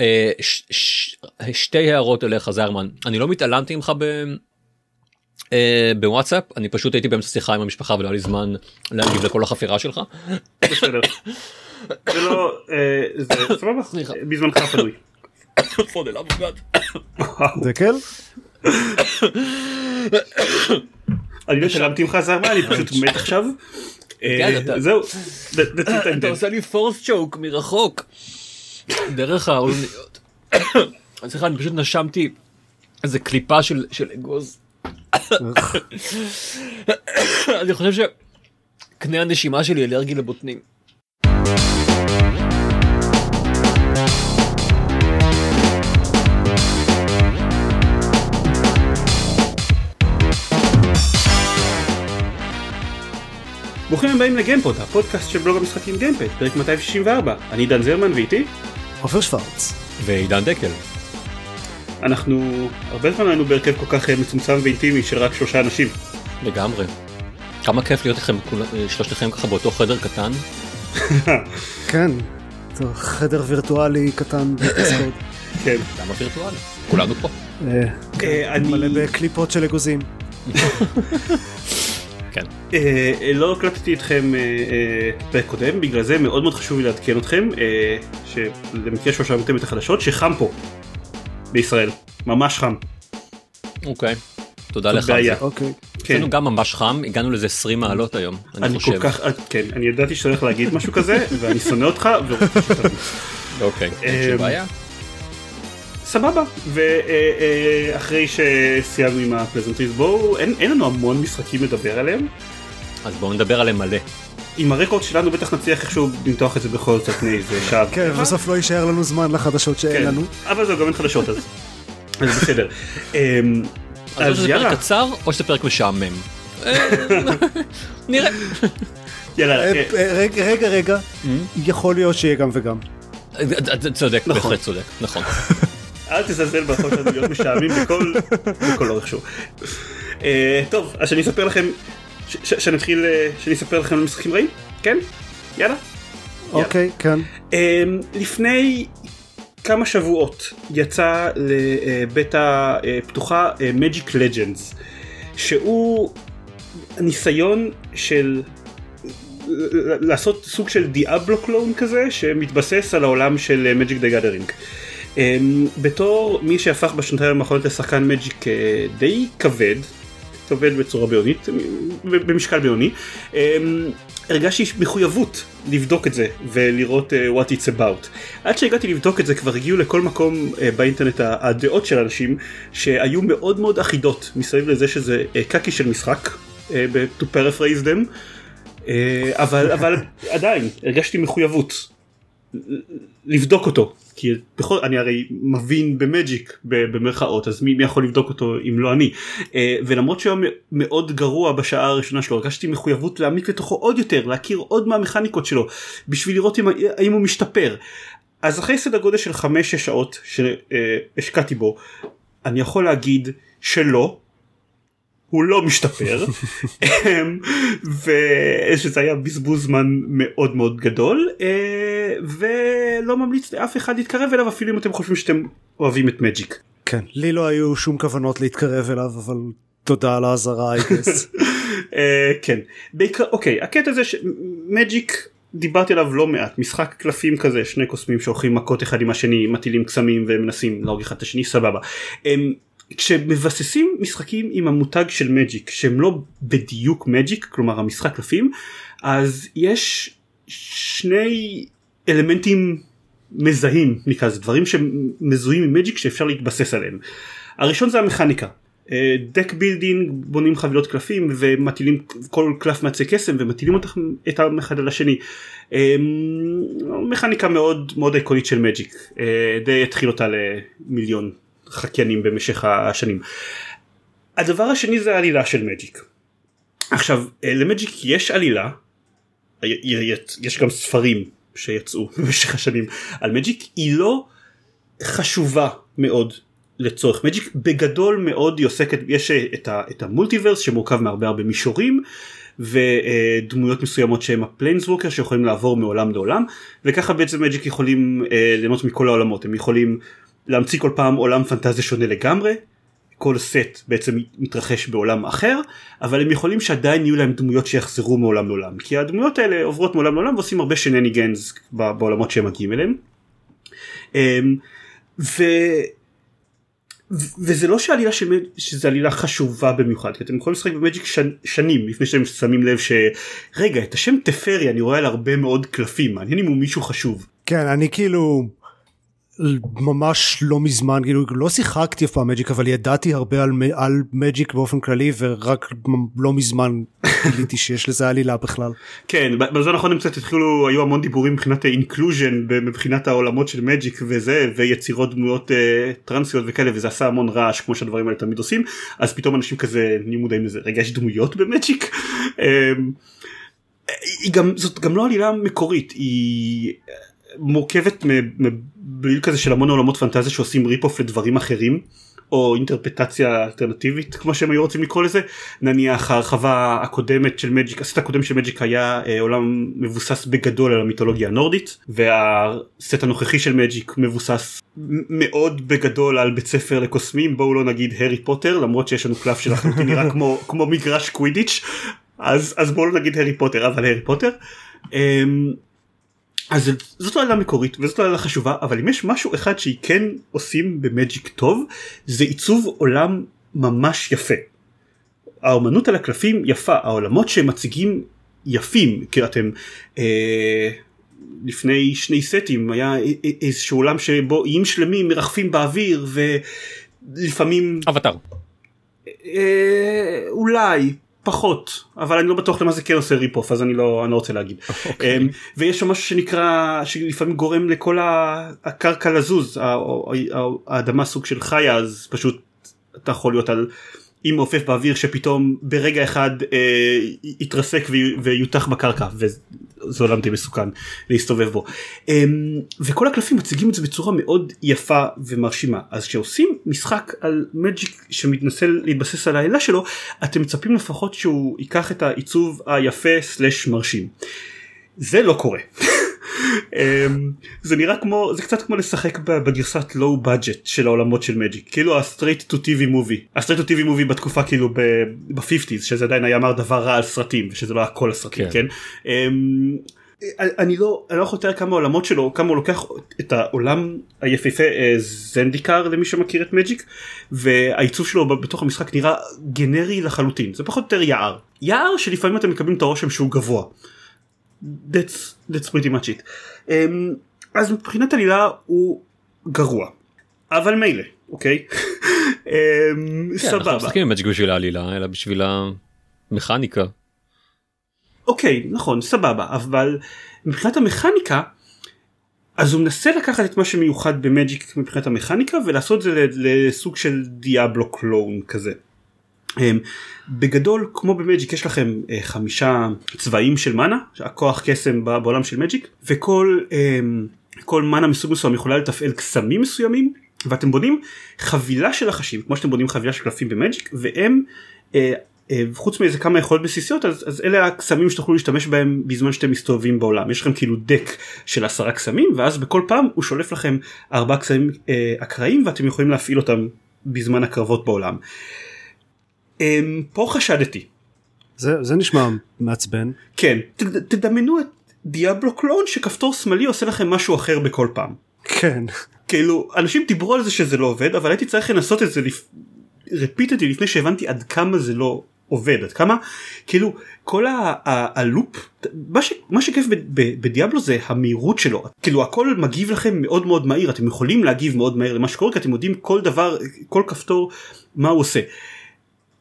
אה, ש, ש, שתי הערות אליך זרמן אני לא התעלמתי ממך ב... אה, בוואטסאפ אני פשוט הייתי באמצע שיחה עם המשפחה ולא היה לי זמן להגיב לכל החפירה שלך. בסדר. זה לא, אה, זה סבבה, בזמנך פנוי. דקל? אני לא התעלמתי ממך זרמה, אני פשוט מת עכשיו. כן, זהו, אתה. עושה לי פורס צ'וק מרחוק. דרך האוזניות. סליחה אני פשוט נשמתי איזה קליפה של של אגוז. אני חושב שקנה הנשימה שלי אלרגי לבוטנים. ברוכים הבאים לגיימפוד, הפודקאסט של בלוג המשחקים גיימפד, פרק 264. אני דן זרמן ואיתי, עופר שוורץ. ועידן דקל. אנחנו הרבה זמן היינו בהרכב כל כך אה, מצומצם ואינטימי של רק שלושה אנשים. לגמרי. כמה כיף להיות לכם כול- שלושתכם ככה באותו חדר קטן. כן. זה חדר וירטואלי קטן בדיסקורד. כן. למה וירטואלי? כולנו פה. אה, אה, אני מלא בקליפות של אגוזים. כן. אה, אה, לא הקלטתי אתכם אה, אה, קודם, בגלל זה מאוד מאוד חשוב לי לעדכן אתכם, אה, שלמקרה שלא שמעתם את החדשות, שחם פה בישראל, ממש חם. אוקיי. תודה לך על. זה. אוקיי. כן. אצלנו גם ממש חם הגענו לזה 20 מעלות היום. אני אני כל חושב. כך, אה, כן, אני ידעתי שאתה הולך להגיד משהו כזה, ואני שונא אותך, ורוצה שתבין. אוקיי. אין אמ, שום בעיה. סבבה, ואחרי שסיימנו עם הפלזנטריז בואו, אין אין לנו המון משחקים לדבר עליהם. אז בואו נדבר עליהם מלא. עם הרקורד שלנו בטח נצליח איכשהו למתוח את זה בכל זאת פני איזה שעה. כן. בסוף לא יישאר לנו זמן לחדשות שאין כן, לנו. אבל זהו, גם אין חדשות אז. אז בסדר. אמ, אז שזה יאללה, פרק קצר או שזה פרק משעמם. אה, נראה. יאללה, אה, אה, אה, רגע, רגע, רגע. יכול להיות שיהיה גם וגם. צודק, נכון. בהחלט צודק, נכון. אל תזלזל ביכולת שלנו להיות משעמים בכל בכל אורך שהוא. אה, טוב, אז שאני אספר לכם, שנתחיל, אה, שאני אספר לכם על משחקים רעים? כן? יאללה. אוקיי, כן. אמ, לפני כמה שבועות יצא לבטא אה, פתוחה מג'יק לג'נדס שהוא ניסיון של לעשות סוג של דיאבלו clone כזה שמתבסס על העולם של מג'יק דה גאדרינג. בתור מי שהפך בשנתיים האחרונות לשחקן מג'יק אה, די כבד, כבד בצורה בינונית, במשקל בינוני, אמ, הרגשתי מחויבות לבדוק את זה ולראות uh, what it's about. עד שהגעתי לבדוק את זה כבר הגיעו לכל מקום uh, באינטרנט הדעות של אנשים שהיו מאוד מאוד אחידות מסביב לזה שזה uh, קקי של משחק, uh, to paraphrase them, uh, אבל, אבל עדיין הרגשתי מחויבות לבדוק אותו כי בכל אני הרי מבין במג'יק במרכאות אז מי, מי יכול לבדוק אותו אם לא אני? אה, ולמרות שהוא היה מאוד גרוע בשעה הראשונה שלו הרגשתי מחויבות להעמיק לתוכו עוד יותר להכיר עוד מהמכניקות שלו בשביל לראות אם, האם הוא משתפר. אז אחרי סדר גודל של 5-6 שעות שהשקעתי בו אני יכול להגיד שלא הוא לא משתפר אמ, ושזה היה בזבוז זמן מאוד מאוד גדול אה, ולא ממליץ לאף אחד להתקרב אליו אפילו אם אתם חושבים שאתם אוהבים את מג'יק. כן. לי לא היו שום כוונות להתקרב אליו, אבל תודה על האזהרה, I guess. אה, כן בעיקר אוקיי הקטע זה שמג'יק דיברתי עליו לא מעט משחק קלפים כזה שני קוסמים שהולכים מכות אחד עם השני מטילים קסמים ומנסים להרוג אחד את השני סבבה. כשמבססים משחקים עם המותג של מג'יק שהם לא בדיוק מג'יק כלומר המשחק קלפים אז יש שני אלמנטים מזהים נקרא לזה דברים שמזוהים עם מג'יק שאפשר להתבסס עליהם. הראשון זה המכניקה. Deck building בונים חבילות קלפים ומטילים כל קלף מעצי קסם ומטילים אותם אותם אחד על השני. אה, מכניקה מאוד מאוד עקרונית של מג'יק אה, די התחיל אותה למיליון חקיינים במשך השנים. הדבר השני זה העלילה של מג'יק. עכשיו אה, למג'יק יש עלילה יש גם ספרים שיצאו במשך השנים על מג'יק היא לא חשובה מאוד לצורך מג'יק בגדול מאוד היא עוסקת יש אה, את, ה, את המולטיברס שמורכב מהרבה הרבה מישורים ודמויות מסוימות שהם ה planeswalker שיכולים לעבור מעולם לעולם וככה בעצם מג'יק יכולים אה, ליהנות מכל העולמות הם יכולים להמציא כל פעם עולם פנטזיה שונה לגמרי כל סט בעצם מתרחש בעולם אחר אבל הם יכולים שעדיין יהיו להם דמויות שיחזרו מעולם לעולם כי הדמויות האלה עוברות מעולם לעולם ועושים הרבה shenanigans בעולמות שהם מגיעים אליהם. אמ, ו... וזה לא שעלילה של שזה עלילה חשובה במיוחד כי אתם יכולים לשחק במג'יק שנ, שנים לפני שאתם שמים לב שרגע, את השם טפרי אני רואה על הרבה מאוד קלפים מעניין אם הוא מישהו חשוב. כן אני כאילו ממש לא מזמן כאילו לא שיחקתי אף פעם מג'יק אבל ידעתי הרבה על, על מג'יק באופן כללי ורק לא מזמן גיליתי שיש לזה עלילה בכלל. כן בזמן האחרון הם קצת התחילו היו המון דיבורים מבחינת inclusion מבחינת העולמות של מג'יק וזה ויצירות דמויות uh, טרנסיות וכאלה וזה עשה המון רעש כמו שהדברים האלה תמיד עושים אז פתאום אנשים כזה נהיו מודעים לזה רגע יש דמויות במג'יק. אמ, היא גם זאת גם לא עלילה מקורית היא מורכבת מבליל כזה של המון עולמות פנטזיה שעושים rip off לדברים אחרים או אינטרפרטציה אלטרנטיבית כמו שהם היו רוצים לקרוא לזה נניח ההרחבה הקודמת של מג'יק הסט הקודם של מג'יק היה אה, עולם מבוסס בגדול על המיתולוגיה הנורדית והסט הנוכחי של מג'יק מבוסס מאוד בגדול על בית ספר לקוסמים בואו לא נגיד הארי פוטר למרות שיש לנו קלף שלחלוטין נראה כמו כמו מגרש קווידיץ' אז אז בואו לא נגיד הארי פוטר אבל הארי פוטר. אמ, אז זאת לא עלילה מקורית וזאת לא עלילה חשובה אבל אם יש משהו אחד שהיא כן עושים במג'יק טוב זה עיצוב עולם ממש יפה. האומנות על הקלפים יפה העולמות שהם מציגים יפים כי אתם אה, לפני שני סטים היה איזשהו עולם שבו איים שלמים מרחפים באוויר ולפעמים אבטר. אה, אולי פחות אבל אני לא בטוח למה זה כן עושה rip-off אז אני לא אני לא רוצה להגיד okay. אוקיי. אמ, ויש שם משהו שנקרא שלפעמים גורם לכל הקרקע לזוז האדמה סוג של חיה אז פשוט אתה יכול להיות על אי מעופף באוויר שפתאום ברגע אחד אה, יתרסק ויוטח בקרקע וזה עולם די מסוכן להסתובב בו. אה, וכל הקלפים מציגים את זה בצורה מאוד יפה ומרשימה. אז כשעושים משחק על מג'יק שמנסה להתבסס על האלה שלו אתם מצפים לפחות שהוא ייקח את העיצוב היפה סלש מרשים זה לא קורה. אמ, זה נראה כמו זה קצת כמו לשחק בגרסת low budget של העולמות של מג'יק כאילו ה straight to TV movie ה straight to TV movie בתקופה כאילו ב-50's שזה עדיין היה אמר דבר רע על סרטים ושזה לא היה כל הסרטים כן, כן? אמ, אני לא אני לא יכול לתאר כמה עולמות שלו כמה הוא לוקח את העולם היפהפה אה, זנדיקר למי שמכיר את מג'יק והעיצוב שלו בתוך המשחק נראה גנרי לחלוטין. זה פחות או יותר יער. יער שלפעמים אתם מקבלים את הרושם שהוא גבוה. That's, that's pretty much it. Um, אז מבחינת עלילה הוא גרוע אבל מילא אוקיי um, כן, סבבה. אנחנו משחקים מג'יק בשביל העלילה אלא בשביל המכניקה. אוקיי נכון סבבה אבל מבחינת המכניקה אז הוא מנסה לקחת את מה שמיוחד במג'יק מבחינת המכניקה ולעשות זה לסוג של דיאבלו קלון כזה. אמ, בגדול כמו במג'יק יש לכם אה, חמישה צבעים של מנה הכוח קסם בעולם של מג'יק וכל אמ, כל מנה מסוג מסוים יכולה לתפעל קסמים מסוימים ואתם בונים חבילה של החשים כמו שאתם בונים חבילה של קלפים במג'יק והם אה, אה, חוץ מאיזה כמה יכולות בסיסיות אז, אז אלה הקסמים שתוכלו להשתמש בהם בזמן שאתם מסתובבים בעולם יש לכם כאילו דק של עשרה קסמים ואז בכל פעם הוא שולף לכם ארבעה קסמים אה, אקראיים ואתם יכולים להפעיל אותם בזמן הקרבות בעולם. אמ, פה חשדתי. זה, זה נשמע מעצבן. כן, ת, תדמיינו את דיאבלו קלון שכפתור שמאלי עושה לכם משהו אחר בכל פעם. כן. כאילו אנשים דיברו על זה שזה לא עובד אבל הייתי צריך לנסות את זה לפ... רפיטתי לפני שהבנתי עד כמה זה לא עובד עד כמה כאילו כל הלופ מה, ש, מה שכיף בדיאבלו זה המהירות שלו כאילו הכל מגיב לכם מאוד מאוד מהיר אתם יכולים להגיב מאוד מהר למה שקורה כי אתם יודעים כל דבר כל כפתור מה הוא עושה.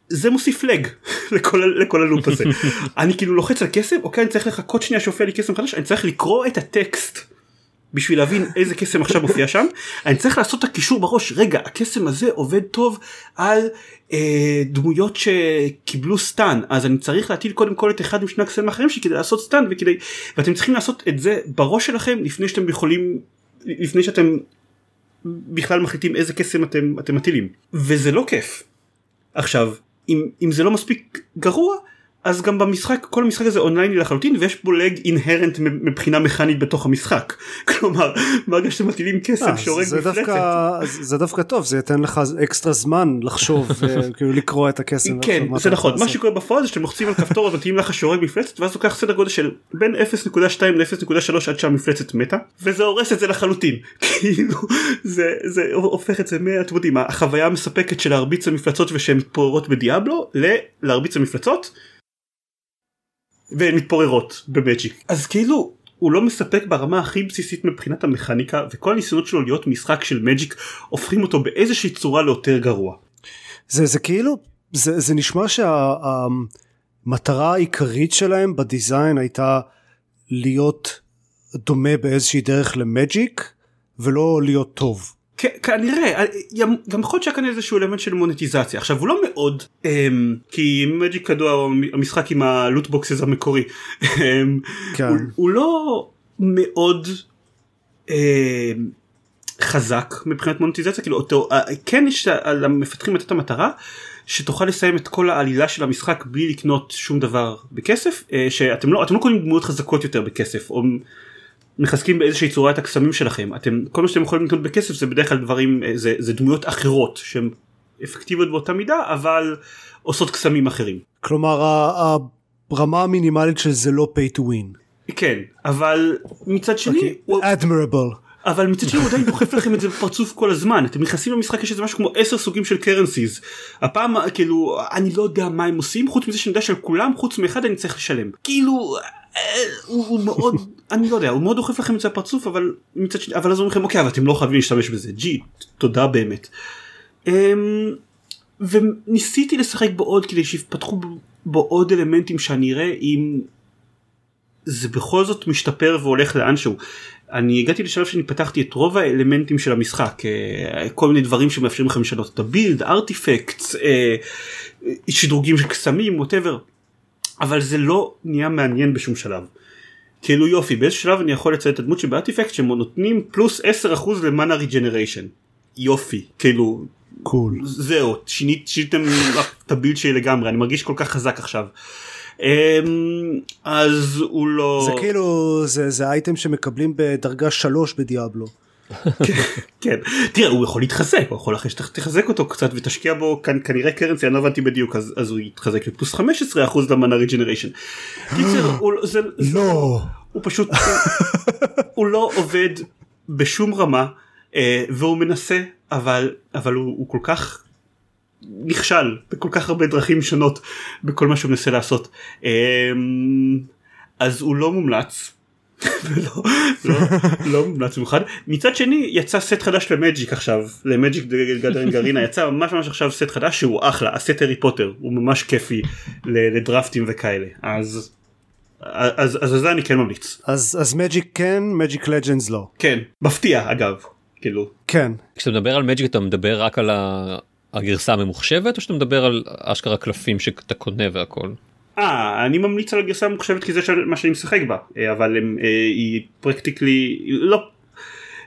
זה מוסיף לג לכל, לכל הלופ הזה. אני כאילו לוחץ על קסם אוקיי אני צריך לחכות שנייה שיופיע לי קסם חדש אני צריך לקרוא את הטקסט בשביל להבין איזה קסם עכשיו מופיע שם. אני צריך לעשות את הקישור בראש רגע הקסם הזה עובד טוב על אה, דמויות שקיבלו סטן אז אני צריך להטיל קודם כל את אחד משני הקסמים האחרים שלי כדי לעשות סטן וכדי ואתם צריכים לעשות את זה בראש שלכם לפני שאתם יכולים לפני שאתם בכלל מחליטים איזה קסם אתם אתם מטילים. וזה לא כיף. עכשיו אם, אם זה לא מספיק גרוע אז גם במשחק כל המשחק הזה אונלייני לחלוטין ויש בו לג אינהרנט מבחינה מכנית בתוך המשחק כלומר ברגע שאתם מטילים כסף אה, שהורג מפלצת זה דווקא טוב זה ייתן לך אקסטרה זמן לחשוב אה, כאילו לקרוא את הקסם. כן זה נכון מה. שקורה בפועל זה שאתם לוחצים על כפתור ומטילים לך שהורג מפלצת ואז לוקח סדר גודל של בין 0.2 ל-0.3 עד שהמפלצת מתה וזה הורס את זה לחלוטין כאילו זה זה הופך את זה מה- אתם יודעים החוויה המספקת של להרביץ למפלצות ושהן מתפוררות בדיאבלו ללהרביץ למפלצות והן מתפוררות במג'יק אז כאילו הוא לא מספק ברמה הכי בסיסית מבחינת המכניקה וכל הניסיונות שלו להיות משחק של מג'יק הופכים אותו באיזושהי צורה ליותר גרוע. זה זה כאילו זה זה נשמע שהמטרה העיקרית שלהם ב design הייתה להיות דומה באיזושהי דרך למג'יק ולא להיות טוב. כנראה אה, גם יכול להיות שהיה כאן איזשהו אלמנט של monetization עכשיו הוא לא מאוד אמ, כי מג'יק הוא המשחק עם ה loot boxes המקורי אמ, כן. הוא, הוא לא מאוד אמ, חזק מבחינת מונטיזציה כאילו אותו אה, כן יש על המפתחים לתת המטרה שתוכל לסיים את כל העלילה של המשחק בלי לקנות שום דבר בכסף אה, שאתם לא אתם לא קונים דמויות חזקות יותר בכסף או מחזקים באיזושהי צורה את הקסמים שלכם אתם כל מה שאתם יכולים לקנות בכסף זה בדרך כלל דברים אה, זה, זה דמויות אחרות שהן אפקטיביות באותה מידה אבל עושות קסמים אחרים. כלומר הרמה המינימלית של זה לא pay to win. כן אבל מצד שני אוקיי. הוא, admirable. אבל מצד שני הוא עדיין דוחף לכם את זה בפרצוף כל הזמן אתם נכנסים למשחק יש איזה משהו כמו 10 סוגים של קרנסיז הפעם כאילו אני לא יודע מה הם עושים חוץ מזה שאני יודע שעל כולם חוץ מאחד אני צריך לשלם כאילו הוא, הוא מאוד אני לא יודע הוא מאוד דוחף לכם את זה בפרצוף אבל מצד שני אבל אז אומרים לכם אוקיי אבל אתם לא חייבים להשתמש בזה ג'י תודה באמת. אמ, וניסיתי לשחק בו עוד כדי שיפתחו בו עוד אלמנטים שאני אראה אם זה בכל זאת משתפר והולך לאנשהו. אני הגעתי לשלב שאני פתחתי את רוב האלמנטים של המשחק אה, כל מיני דברים שמאפשרים לכם לשנות את הבילד ארטיפקטס אה, שדרוגים של קסמים ווטאבר אבל זה לא נהיה מעניין בשום שלב. כאילו יופי באיזה שלב אני יכול לציין את הדמות שבארטיפקט שהם נותנים פלוס 10% ל mana regeneration יופי כאילו קול. זהו שינית שיניתם את ה build שלי לגמרי אני מרגיש כל כך חזק עכשיו. אמ, אז הוא לא זה כאילו זה זה אייטם שמקבלים בדרגה 3 בדיאבלו. כן תראה הוא יכול להתחזק הוא יכול אחרי שתחזק אותו קצת ותשקיע בו כאן כנראה currency אני לא הבנתי בדיוק אז, אז הוא יתחזק לפלוס 15% ל mana regeneration. קיצר הוא, זה, זה, לא. הוא פשוט הוא לא עובד בשום רמה אה, והוא מנסה אבל אבל הוא, הוא כל כך נכשל בכל כך הרבה דרכים שונות בכל מה שהוא מנסה לעשות אה, אז הוא לא מומלץ. ולא, לא, לא מומלץ במיוחד מצד שני יצא סט חדש למג'יק עכשיו. למג'יק גדרין גרינה. יצא ממש ממש עכשיו סט חדש שהוא אחלה. הסט הארי פוטר. הוא ממש כיפי לדרפטים וכאלה. אז אז אז זה אני כן ממליץ. אז אז מג'יק כן מג'יק לג'נדס לא. כן. מפתיע אגב. כאילו. כן. כשאתה מדבר על מג'יק אתה מדבר רק על הגרסה הממוחשבת או שאתה מדבר על אשכרה קלפים שאתה קונה והכל. אה אני ממליץ על הגרסה הממוחשבת כי זה מה שאני משחק בה אה, אבל הם, אה, היא פרקטיקלי לא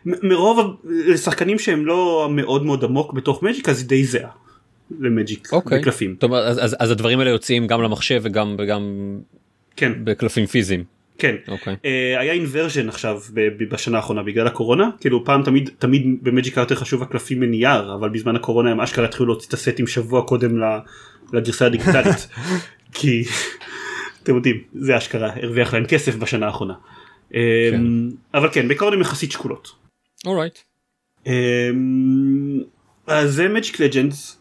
מרוב ה- לשחקנים שהם לא מאוד מאוד עמוק בתוך מג'יק אז היא די זהה למג'יק אוקיי. בקלפים זאת אומרת, אז, אז, אז הדברים האלה יוצאים גם למחשב וגם וגם כן בקלפים פיזיים. כן אוקיי. אה, היה אינברז'ן עכשיו ב- ב- בשנה האחרונה בגלל הקורונה כאילו פעם תמיד תמיד במג'יק היה יותר חשוב הקלפים מנייר אבל בזמן הקורונה הם אשכרה התחילו להוציא את הסטים שבוע קודם ל- לגרסה הדיגיטלית כי אתם יודעים זה אשכרה הרוויח להם כסף בשנה האחרונה. אה, אבל כן בעיקרון הם יחסית שקולות. Alright. אמ, אז זה Magic Legends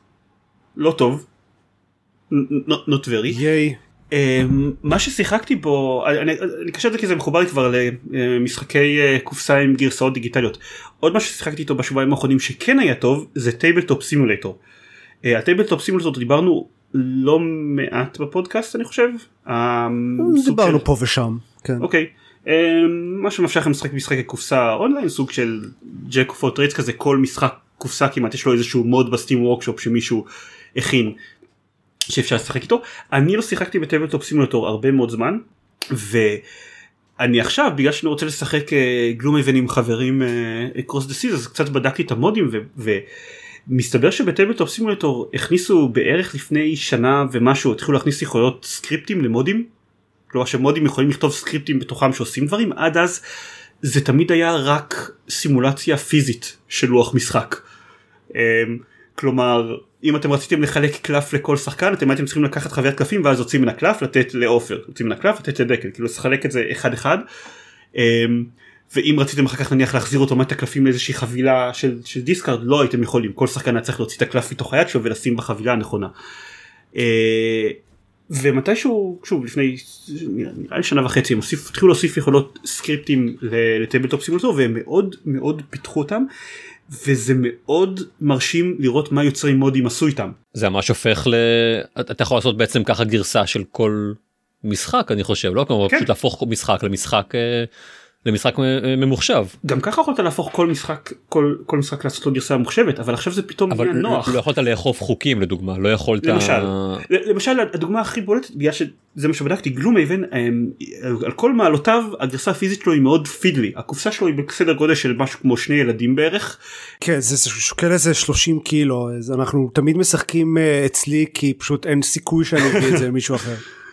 לא טוב. Not- not very. ייי. אמ, מה ששיחקתי בו אני אני- קשה את זה כי זה מחובר לי כבר למשחקי אה, קופסה עם גרסאות דיגיטליות עוד מה ששיחקתי איתו בשבועיים האחרונים שכן היה טוב זה Tabletop Simulator. ה Tabletop Simulator דיברנו לא מעט בפודקאסט אני חושב. אמ, דיברנו של- פה ושם. כן. אוקיי. אמ, מה שמאפשר לכם לשחק משחקי קופסה אונליין סוג של jack of trades כזה כל משחק קופסה כמעט יש לו איזשהו מוד ב Steam Workshop שמישהו הכין שאפשר לשחק איתו אני לא שיחקתי ב Tabletop Simulator הרבה מאוד זמן ואני עכשיו בגלל שאני רוצה לשחק Gloomhaven עם חברים across the seas אז קצת בדקתי את המודים ו... ו- מסתבר שב Tabletop Simulator הכניסו בערך לפני שנה ומשהו התחילו להכניס יכולות סקריפטים למודים. כלומר שמודים יכולים לכתוב סקריפטים בתוכם שעושים דברים עד אז זה תמיד היה רק סימולציה פיזית של לוח משחק. אמ, כלומר אם אתם רציתם לחלק קלף לכל שחקן אתם הייתם צריכים לקחת חפיסת קלפים ואז להוציא ממנה קלף לתת לעופר להוציא ממנה קלף לתת לדקל כאילו לחלק את זה אחד אחד. אמ, ואם רציתם אחר כך נניח להחזיר אוטומט הקלפים לאיזושהי חבילה של, של discard לא הייתם יכולים כל שחקן היה צריך להוציא את הקלף מתוך היד שלו ולשים בחבילה הנכונה. אה, ומתישהו שוב לפני נראה לי שנה וחצי הם הוסיף, התחילו להוסיף יכולות סקריפטים לטבלטופ סימולטור והם מאוד מאוד פיתחו אותם וזה מאוד מרשים לראות מה יוצרי מודים עשו איתם. זה ממש הופך ל... אתה יכול לעשות בעצם ככה גרסה של כל משחק אני חושב לא כלומר כן. פשוט להפוך משחק למשחק. אה, למשחק ממוחשב. גם ככה יכולת להפוך כל משחק כל כל משחק לעשות לו גרסה ממוחשבת אבל עכשיו זה פתאום אבל נהיה נוח. לא, לא יכולת לאכוף חוקים לדוגמה לא יכולת למשל למשל הדוגמה הכי בולטת בגלל שזה מה שבדקתי גלום אבן על כל מעלותיו הגרסה הפיזית שלו היא מאוד פידלי הקופסה שלו היא בסדר גודל של משהו כמו שני ילדים בערך. כן זה שוקל איזה 30 קילו אז אנחנו תמיד משחקים אה, אצלי כי פשוט אין סיכוי שאני אביא את זה למישהו אחר.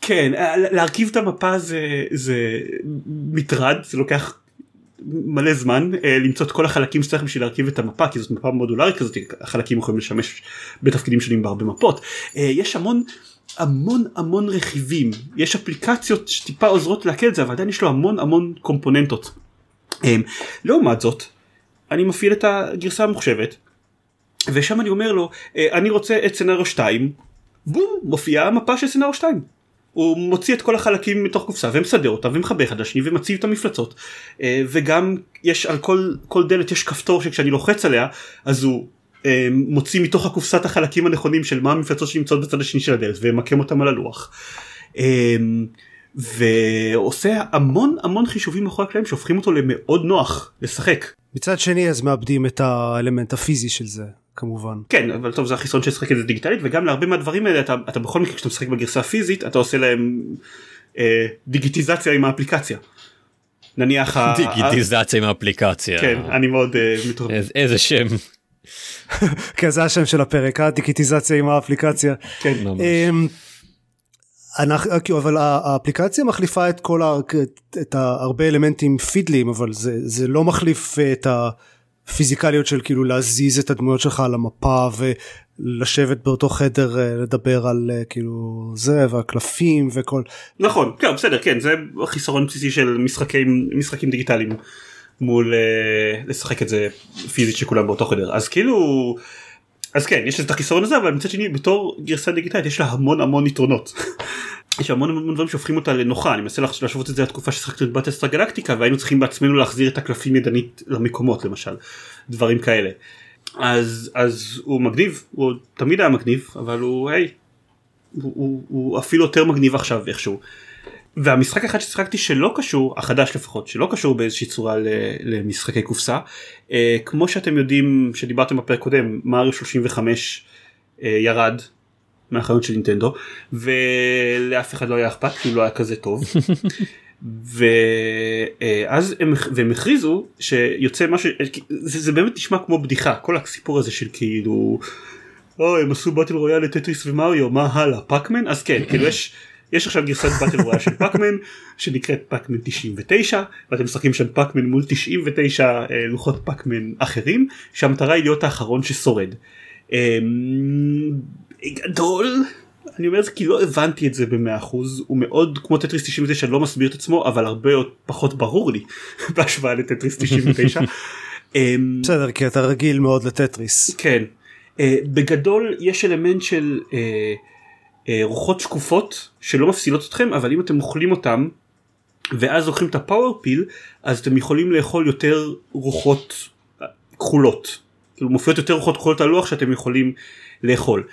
כן אה, להרכיב את המפה זה זה מטרד זה לוקח מלא זמן אה, למצוא את כל החלקים שצריך בשביל להרכיב את המפה כי זאת מפה מודולרית כזאת החלקים יכולים לשמש בתפקידים שונים בהרבה מפות. אה, יש המון המון המון רכיבים. יש אפליקציות שטיפה עוזרות להקל את זה אבל עדיין יש לו המון המון קומפוננטות. לעומת זאת אני מפעיל את הגרסה המוחשבת ושם אני אומר לו אני רוצה את סצנריו 2 בום מופיעה המפה של סצנריו 2 הוא מוציא את כל החלקים מתוך קופסה ומסדר אותה ומחבר אחד לשני ומציב את המפלצות אה, וגם יש על כל כל דלת יש כפתור שכשאני לוחץ עליה אז הוא אה, מוציא מתוך הקופסת החלקים הנכונים של מה המפלצות שנמצאות בצד השני של הדלת ומקם אותם על הלוח. אה, ועושה המון המון חישובים מאחורי הקלעים שהופכים אותו למאוד נוח לשחק. מצד שני אז מאבדים את האלמנט הפיזי של זה כמובן. כן אבל טוב זה החיסון של לשחק את זה דיגיטלית וגם להרבה מהדברים האלה אתה, אתה בכל מקרה כשאתה משחק בגרסה הפיזית אתה עושה להם אה, דיגיטיזציה עם האפליקציה. נניח דיגיטיזציה עם האפליקציה. כן אני מאוד אה, מתוך... איזה, איזה שם. כן זה השם של הפרק הדיגיטיזציה עם האפליקציה. כן. ממש. אמ, אנחנו, אבל האפליקציה מחליפה את כל ה, את הרבה אלמנטים פידליים אבל זה, זה לא מחליף את הפיזיקליות של כאילו להזיז את הדמויות שלך על המפה ולשבת באותו חדר אה, לדבר על אה, כאילו זה והקלפים וכל נכון כן בסדר כן זה חיסרון בסיסי של משחקים משחקים דיגיטליים מול uh, לשחק את זה פיזית שכולם באותו חדר אז כאילו אז כן יש את החיסרון הזה אבל מצד שני בתור גרסה דיגיטלית יש לה המון המון יתרונות. יש המון המון דברים שהופכים אותה לנוחה אני מנסה להשוות את זה לתקופה ששחקתי את בטסטרה גלקטיקה והיינו צריכים בעצמנו להחזיר את הקלפים ידנית למקומות למשל דברים כאלה. אז אז הוא מגניב הוא תמיד היה מגניב אבל הוא היי הוא, הוא, הוא אפילו יותר מגניב עכשיו איכשהו. והמשחק אחד ששיחקתי שלא קשור החדש לפחות שלא קשור באיזושהי צורה למשחקי קופסה אה, כמו שאתם יודעים שדיברתם בפרק קודם מריו 35 אה, ירד מהחנות של נינטנדו ולאף אחד לא היה אכפת כי הוא לא היה כזה טוב. ואז הם, והם הכריזו שיוצא משהו זה, זה באמת נשמע כמו בדיחה כל הסיפור הזה של כאילו אוי הם עשו battle royale לטטריס ומריו מה הלאה פאקמן אז כן כאילו יש יש עכשיו גרסת battle royale של פאקמן שנקראת פאקמן 99 ואתם משחקים שם פאקמן מול 99 אה, לוחות פאקמן אחרים שהמטרה היא להיות האחרון ששורד. אה, בגדול אני אומר את זה כי לא הבנתי את זה במאה אחוז הוא מאוד כמו טטריס 99 לא מסביר את עצמו אבל הרבה פחות ברור לי בהשוואה לטטריס 99. אמ, בסדר כי אתה רגיל מאוד לטטריס. כן. אה, בגדול יש אלמנט של אה, אה, רוחות שקופות שלא מפסילות אתכם אבל אם אתם אוכלים אותם ואז לוקחים את הפאוור פיל אז אתם יכולים לאכול יותר רוחות כחולות. כאילו מופיעות יותר רוחות כחולות על לוח שאתם יכולים לאכול.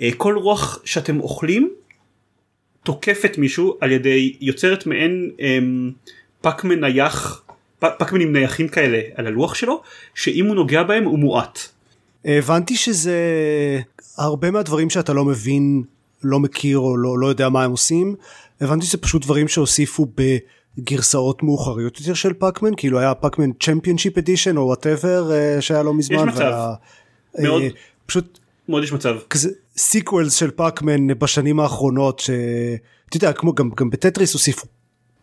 אה, כל רוח שאתם אוכלים תוקפת מישהו על ידי יוצרת מעין אמ, פקמן נייח פקמנים נייחים כאלה על הלוח שלו שאם הוא נוגע בהם הוא מועט. הבנתי שזה הרבה מהדברים שאתה לא מבין לא מכיר או לא, לא יודע מה הם עושים הבנתי שזה פשוט דברים שהוסיפו בגרסאות מאוחריות יותר של פאקמן כאילו היה פאקמן Championship Edition או whatever שהיה לא מזמן. יש מצב. וה... מאוד. אה, פשוט מאוד יש מצב. כזה sequels של פאקמן בשנים האחרונות שאתה יודע כמו גם גם בטטריס הוסיפו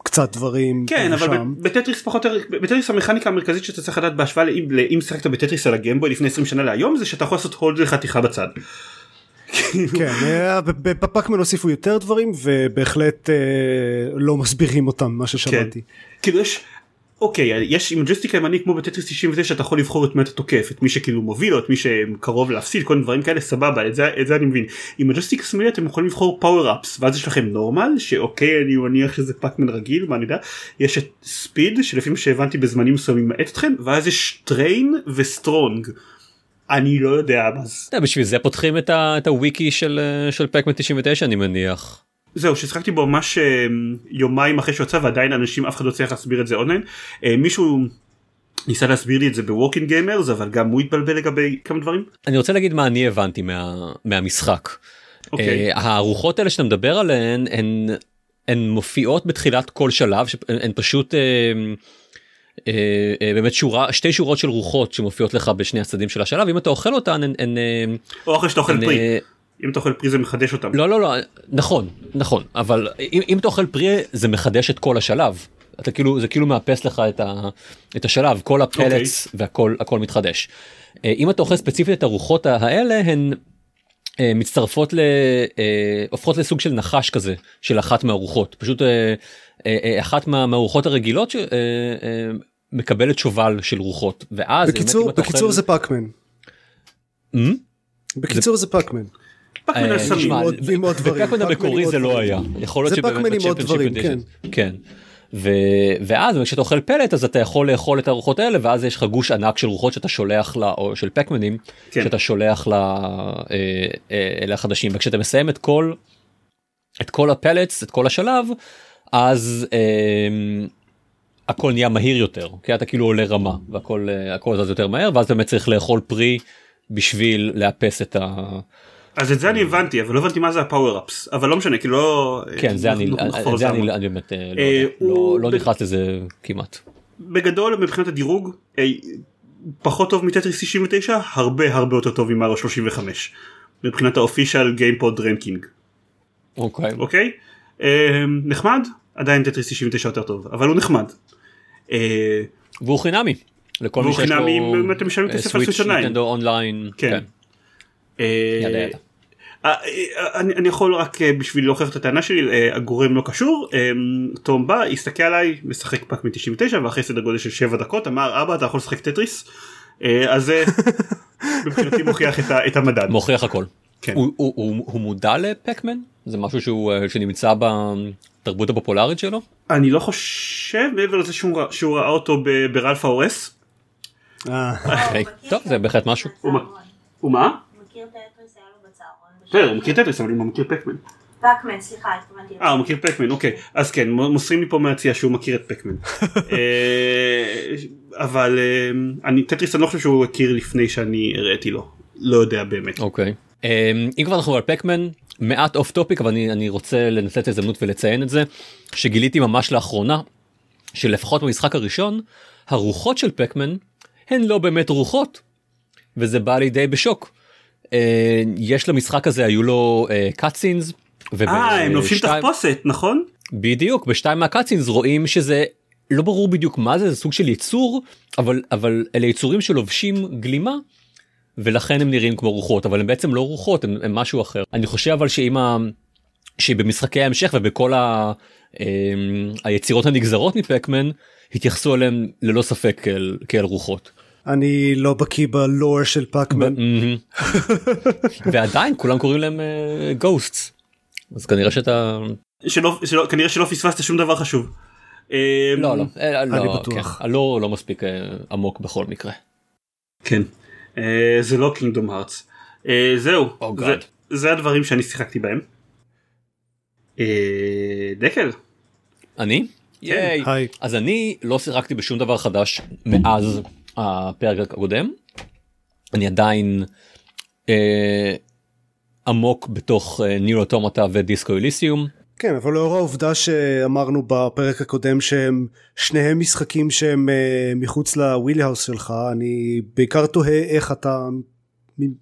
קצת דברים כן אבל בטטריס פחות בטטריס המכניקה המרכזית שאתה צריך לדעת בהשוואה לאם לאם שיחקת בטטריס על הגיימבוי לפני 20 שנה להיום זה שאתה יכול לעשות hold לחתיכה בצד. כן אה, בפאקמן הוסיפו יותר דברים ובהחלט אה, לא מסבירים אותם מה ששמעתי. כאילו יש אוקיי יש עם ג'ויסטיק הימני כמו בטטריס 99 אתה יכול לבחור את מי אתה תוקף את מי שכאילו מוביל או את מי שקרוב להפסיד כל מיני דברים כאלה סבבה את זה, את זה אני מבין עם הג'ויסטיק השמאלי אתם יכולים לבחור power ups ואז יש לכם normal שאוקיי אני מניח שזה פאקמן רגיל מה אני יודע יש את speed שלפי מה שהבנתי בזמנים מסוימים מאט אתכם ואז יש train ו strong. אני לא יודע מה זה בשביל זה פותחים את הוויקי אה, של פקמן 99 אני מניח. זהו ששיחקתי בו ממש אה, יומיים אחרי שהוא יצא ועדיין אנשים אף אחד לא הצליח להסביר את זה אונליין אה, מישהו ניסה להסביר לי את זה ב Walking Gamers אבל גם הוא התבלבל לגבי כמה דברים. אני רוצה להגיד מה אני הבנתי מה, מהמשחק. אוקיי. אה, הרוחות האלה שאתה מדבר עליהן הן, הן מופיעות בתחילת כל שלב שהן פשוט אה, אה, אה, באמת שורה שתי שורות של רוחות שמופיעות לך בשני הצדדים של השלב אם אתה אוכל אותן הן, אה, או אחרי שאתה אוכל פרי אם אתה אוכל פרי זה מחדש אותם. לא לא לא נכון נכון אבל אם, אם אתה אוכל פרי זה מחדש את כל השלב. אתה כאילו זה כאילו מאפס לך את, ה, את השלב כל הפלטס okay. והכל הכל מתחדש. אה, אם אתה אוכל ספציפית את הרוחות האלה הן אה, מצטרפות ל... אה, הופכות לסוג של נחש כזה של אחת מהרוחות פשוט אחת מה, מהרוחות הרגילות אה, מקבלת שובל של רוחות ואז בקיצור באמת, אם אתה בקיצור אוכל... זה פאקמן. Hmm? בקיצור זה פאקמן. פאקמן על אה, סמים. עם עוד- דברים, בפאקמן פאקמן המקורי זה לא. היה יכול להיות זה שבאמת פאקמן עם עוד בצ'מפיונשיפ דברים, אדישן. כן ו... ואז כשאתה אוכל פלט אז אתה יכול לאכול את הרוחות האלה ואז יש לך גוש ענק של רוחות שאתה שולח לה או של פקמנים כן. שאתה שולח לה אה, אה, אלה החדשים וכשאתה מסיים את כל את כל הפלטס את כל השלב אז אה, הכל נהיה מהיר יותר כי אתה כאילו עולה רמה והכל אה, הכל זז יותר מהר ואז באמת צריך לאכול פרי בשביל לאפס את ה... אז את זה אני הבנתי אבל לא הבנתי מה זה הפאוור אפס אבל לא משנה כאילו לא. כן זה אני זה אני. אני באמת אה, לא אה, לא- לא נכנס לזה כמעט. בגדול מבחינת הדירוג אה, פחות טוב מטטריס 99 הרבה הרבה יותר טוב ממריו 35 מבחינת ה official גיימפוד ranking אוקיי. אוקיי אה, נחמד עדיין טטריס 99 יותר טוב אבל הוא נחמד. אה, והוא חינמי. לכל מי והוא שיש לו חינמי אם אתם משלמים כסף על Switch Switch Online. אני, אני יכול רק אה, בשביל להוכיח את הטענה שלי אה, הגורם לא קשור אה, תום בא הסתכל עליי משחק פאקמן 99 ואחרי סדר גודל של 7 דקות אמר אבא אתה יכול לשחק טטריס אה, אז זה מבחינתי מוכיח את, ה, את המדד. מוכיח הכל. כן. הוא- הוא- הוא הוא מודע לפקמן? זה משהו שהוא אה, שנמצא בתרבות הפופולרית שלו? אני לא חושב מעבר לזה שהוא, ראה- שהוא ראה אותו ב- ב Wreck-It Ralph. אה, אוקיי. טוב זה בהחלט משהו. הוא מה? מכיר טטריס היה לו בצהרון. בסדר הוא מכיר טטריס אבל הוא לא מכיר פקמן. פאקמן סליחה התכוונתי. אה הוא מכיר פקמן אוקיי אז כן מוסרים לי פה מהיציע שהוא מכיר את פקמן. אה, אבל אה, אני טטריס אני לא חושב שהוא הכיר לפני שאני הראיתי לו. לא יודע באמת. אוקיי. אה, אם כבר אנחנו על פקמן מעט off topic אבל אני אני רוצה לנצל את ההזדמנות ולציין את זה שגיליתי ממש לאחרונה שלפחות במשחק הראשון הרוחות של פקמן הן לא באמת רוחות וזה בא לידי בשוק. אה, יש למשחק הזה היו לו קאצינס. אה הם לובשים תחפושת נכון? בדיוק בשתיים מהקאצינס רואים שזה לא ברור בדיוק מה זה זה סוג של יצור אבל אבל אלה יצורים שלובשים גלימה ולכן הם נראים כמו רוחות אבל הם בעצם לא רוחות הם, הם משהו אחר אני חושב אבל שאם ה... שבמשחקי ההמשך ובכל ה... אמ, היצירות הנגזרות מפקמן התייחסו אליהם ללא ספק כאל, כאל רוחות. אני לא בקיא בלור של פאקמן. ועדיין כולם קוראים להם גוסטס אז כנראה שאתה שלא, שלא, כנראה שלא פספסת שום דבר חשוב. אה, לא לא אה, אני לא בטוח. כן, לא לא מספיק אה, עמוק בכל מקרה. כן. אה, זה לא קינגדום הארטס. אה, זהו. Oh God. זה, הדברים שאני שיחקתי בהם. אה, דקל. אני? ייי. היי. אז אני לא שיחקתי בשום דבר חדש מאז הפרק הקודם. אני עדיין אה, עמוק בתוך אה, ניר אוטומטה ודיסקו אליסיום. כן אבל לאור העובדה שאמרנו בפרק הקודם שהם שניהם משחקים שהם אה, מחוץ לווילי האוס שלך אני בעיקר תוהה איך אתה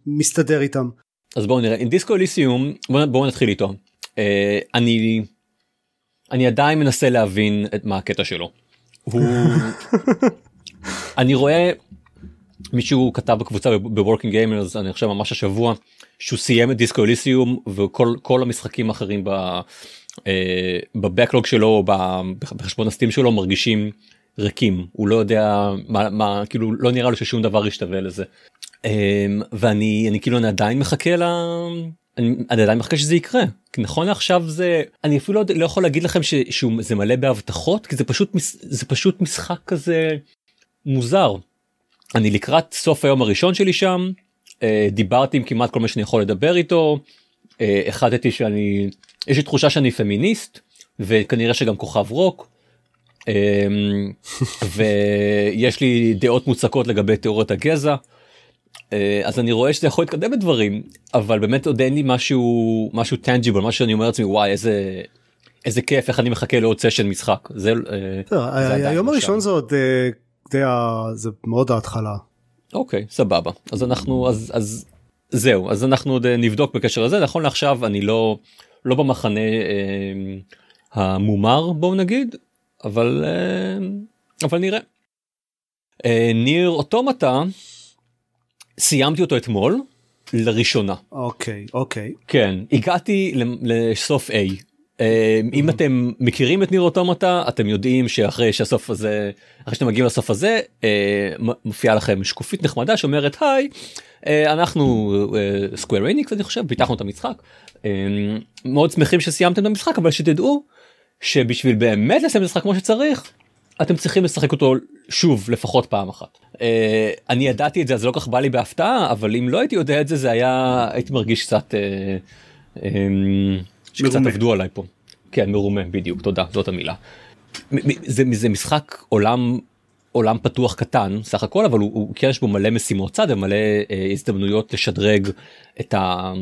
מסתדר איתם. אז בואו נראה, עם דיסקו אליסיום, בואו בוא נתחיל איתו. אה, אני, אני עדיין מנסה להבין את מה הקטע שלו. הוא, אני רואה מישהו כתב בקבוצה ב Working Gamers אני חושב ממש השבוע שהוא סיים את Disco Elysium וכל כל המשחקים האחרים ב, אה, ב backlog שלו ב- בחשבון ה Steam שלו מרגישים ריקים הוא לא יודע מה, מה כאילו לא נראה לו ששום דבר ישתווה לזה. אמ, ואני אני כאילו אני עדיין מחכה ל... אני, אני עדיין מחכה שזה יקרה כי נכון לעכשיו זה אני אפילו לא, לא יכול להגיד לכם ש, שהוא זה מלא בהבטחות כי זה פשוט זה פשוט משחק כזה מוזר. אני לקראת סוף היום הראשון שלי שם אה, דיברתי עם כמעט כל מי שאני יכול לדבר איתו אה, החלטתי שאני יש לי תחושה שאני פמיניסט וכנראה שגם כוכב רוק. אמ, ויש לי דעות מוצקות לגבי תיאוריות הגזע. אה, אז אני רואה שזה יכול להתקדם בדברים אבל באמת עוד אין לי משהו משהו טנג'יבל משהו שאני אומר לעצמי וואי איזה איזה כיף איך אני מחכה לעוד סשן משחק זה, עדיין היום לא הראשון. זה עוד די ה- זה מאוד ההתחלה. אוקיי סבבה אז אנחנו אז אז זהו אז אנחנו עוד אה, נבדוק בקשר לזה נכון לעכשיו אני לא לא במחנה אה, המומר בואו נגיד אבל אה, אבל נראה. אה, ניר אוטומטה סיימתי אותו אתמול לראשונה אוקיי אוקיי. כן הגעתי לסוף A. אה, אם אתם מכירים את ניר אוטומטה אתם יודעים שאחרי שהסוף הזה אחרי שאתם מגיעים לסוף הזה אה, מופיעה לכם שקופית נחמדה שאומרת היי אה, אנחנו סקוויר איניקס אני חושב פיתחנו את המשחק אה, מאוד שמחים שסיימתם את המשחק אבל שתדעו שבשביל באמת לסיים את המשחק כמו שצריך אתם צריכים לשחק אותו שוב לפחות פעם אחת. Uh, אני ידעתי את זה אז לא כך בא לי בהפתעה אבל אם לא הייתי יודע את זה זה היה הייתי מרגיש קצת uh, um, שקצת מרומה. עבדו עליי פה. כן מרומה בדיוק תודה זאת המילה. זה, זה משחק עולם עולם פתוח קטן סך הכל אבל הוא, הוא כן יש בו מלא משימות צד ומלא uh, הזדמנויות לשדרג את, ה,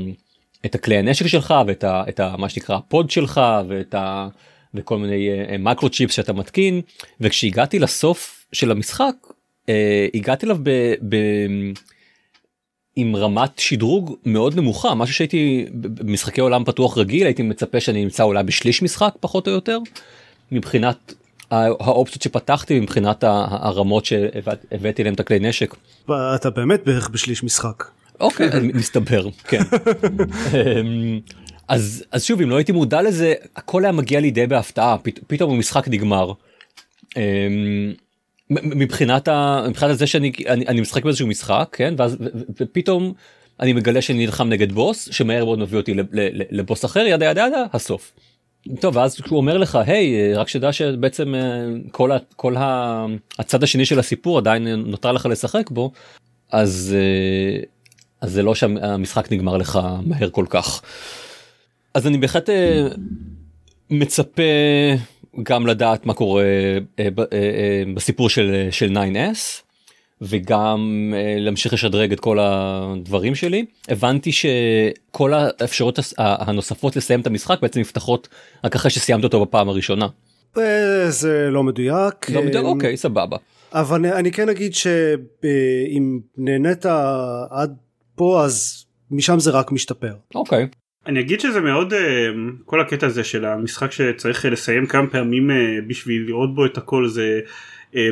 את הכלי הנשק שלך ואת ה, את ה, מה שנקרא הפוד שלך ואת ה, וכל מיני מקרו צ'יפס שאתה מתקין וכשהגעתי לסוף של המשחק uh, הגעתי אליו ב, ב, עם רמת שדרוג מאוד נמוכה משהו שהייתי במשחקי עולם פתוח רגיל הייתי מצפה שאני נמצא אולי בשליש משחק פחות או יותר מבחינת האופציות שפתחתי מבחינת הרמות שהבאתי להם את הכלי נשק. אתה באמת בערך בשליש משחק. אוקיי אני- מסתבר כן אמ, אז אז שוב אם לא הייתי מודע לזה הכל היה מגיע לי די בהפתעה פת- פתאום המשחק נגמר. מבחינת ה- מבחינת זה שאני אני, אני משחק באיזשהו משחק כן ואז ופתאום אני מגלה שאני נלחם נגד בוס שמהר מאוד מביא אותי לבוס אחר ידה ידה ידה הסוף. טוב ואז כשהוא אומר לך היי רק שתדע שבעצם אה, כל ה- כל ה- הצד השני של הסיפור עדיין נותר לך לשחק בו אז אה, אז זה לא שהמשחק נגמר לך מהר כל כך. אז אני בהחלט אה, מצפה גם לדעת מה קורה אה, אה, אה, בסיפור של של 9s וגם להמשיך לשדרג את כל הדברים שלי הבנתי שכל האפשרויות הנוספות לסיים את המשחק בעצם נפתחות רק אחרי שסיימת אותו בפעם הראשונה. זה לא מדויק. לא אה, אוקיי סבבה. אבל אני- אני כן אגיד שאם נהנית עד פה אז משם זה רק משתפר. אוקיי. אני אגיד שזה מאוד אה, כל הקטע הזה של המשחק שצריך אה, לסיים כמה פעמים אה, בשביל לראות בו את הכל זה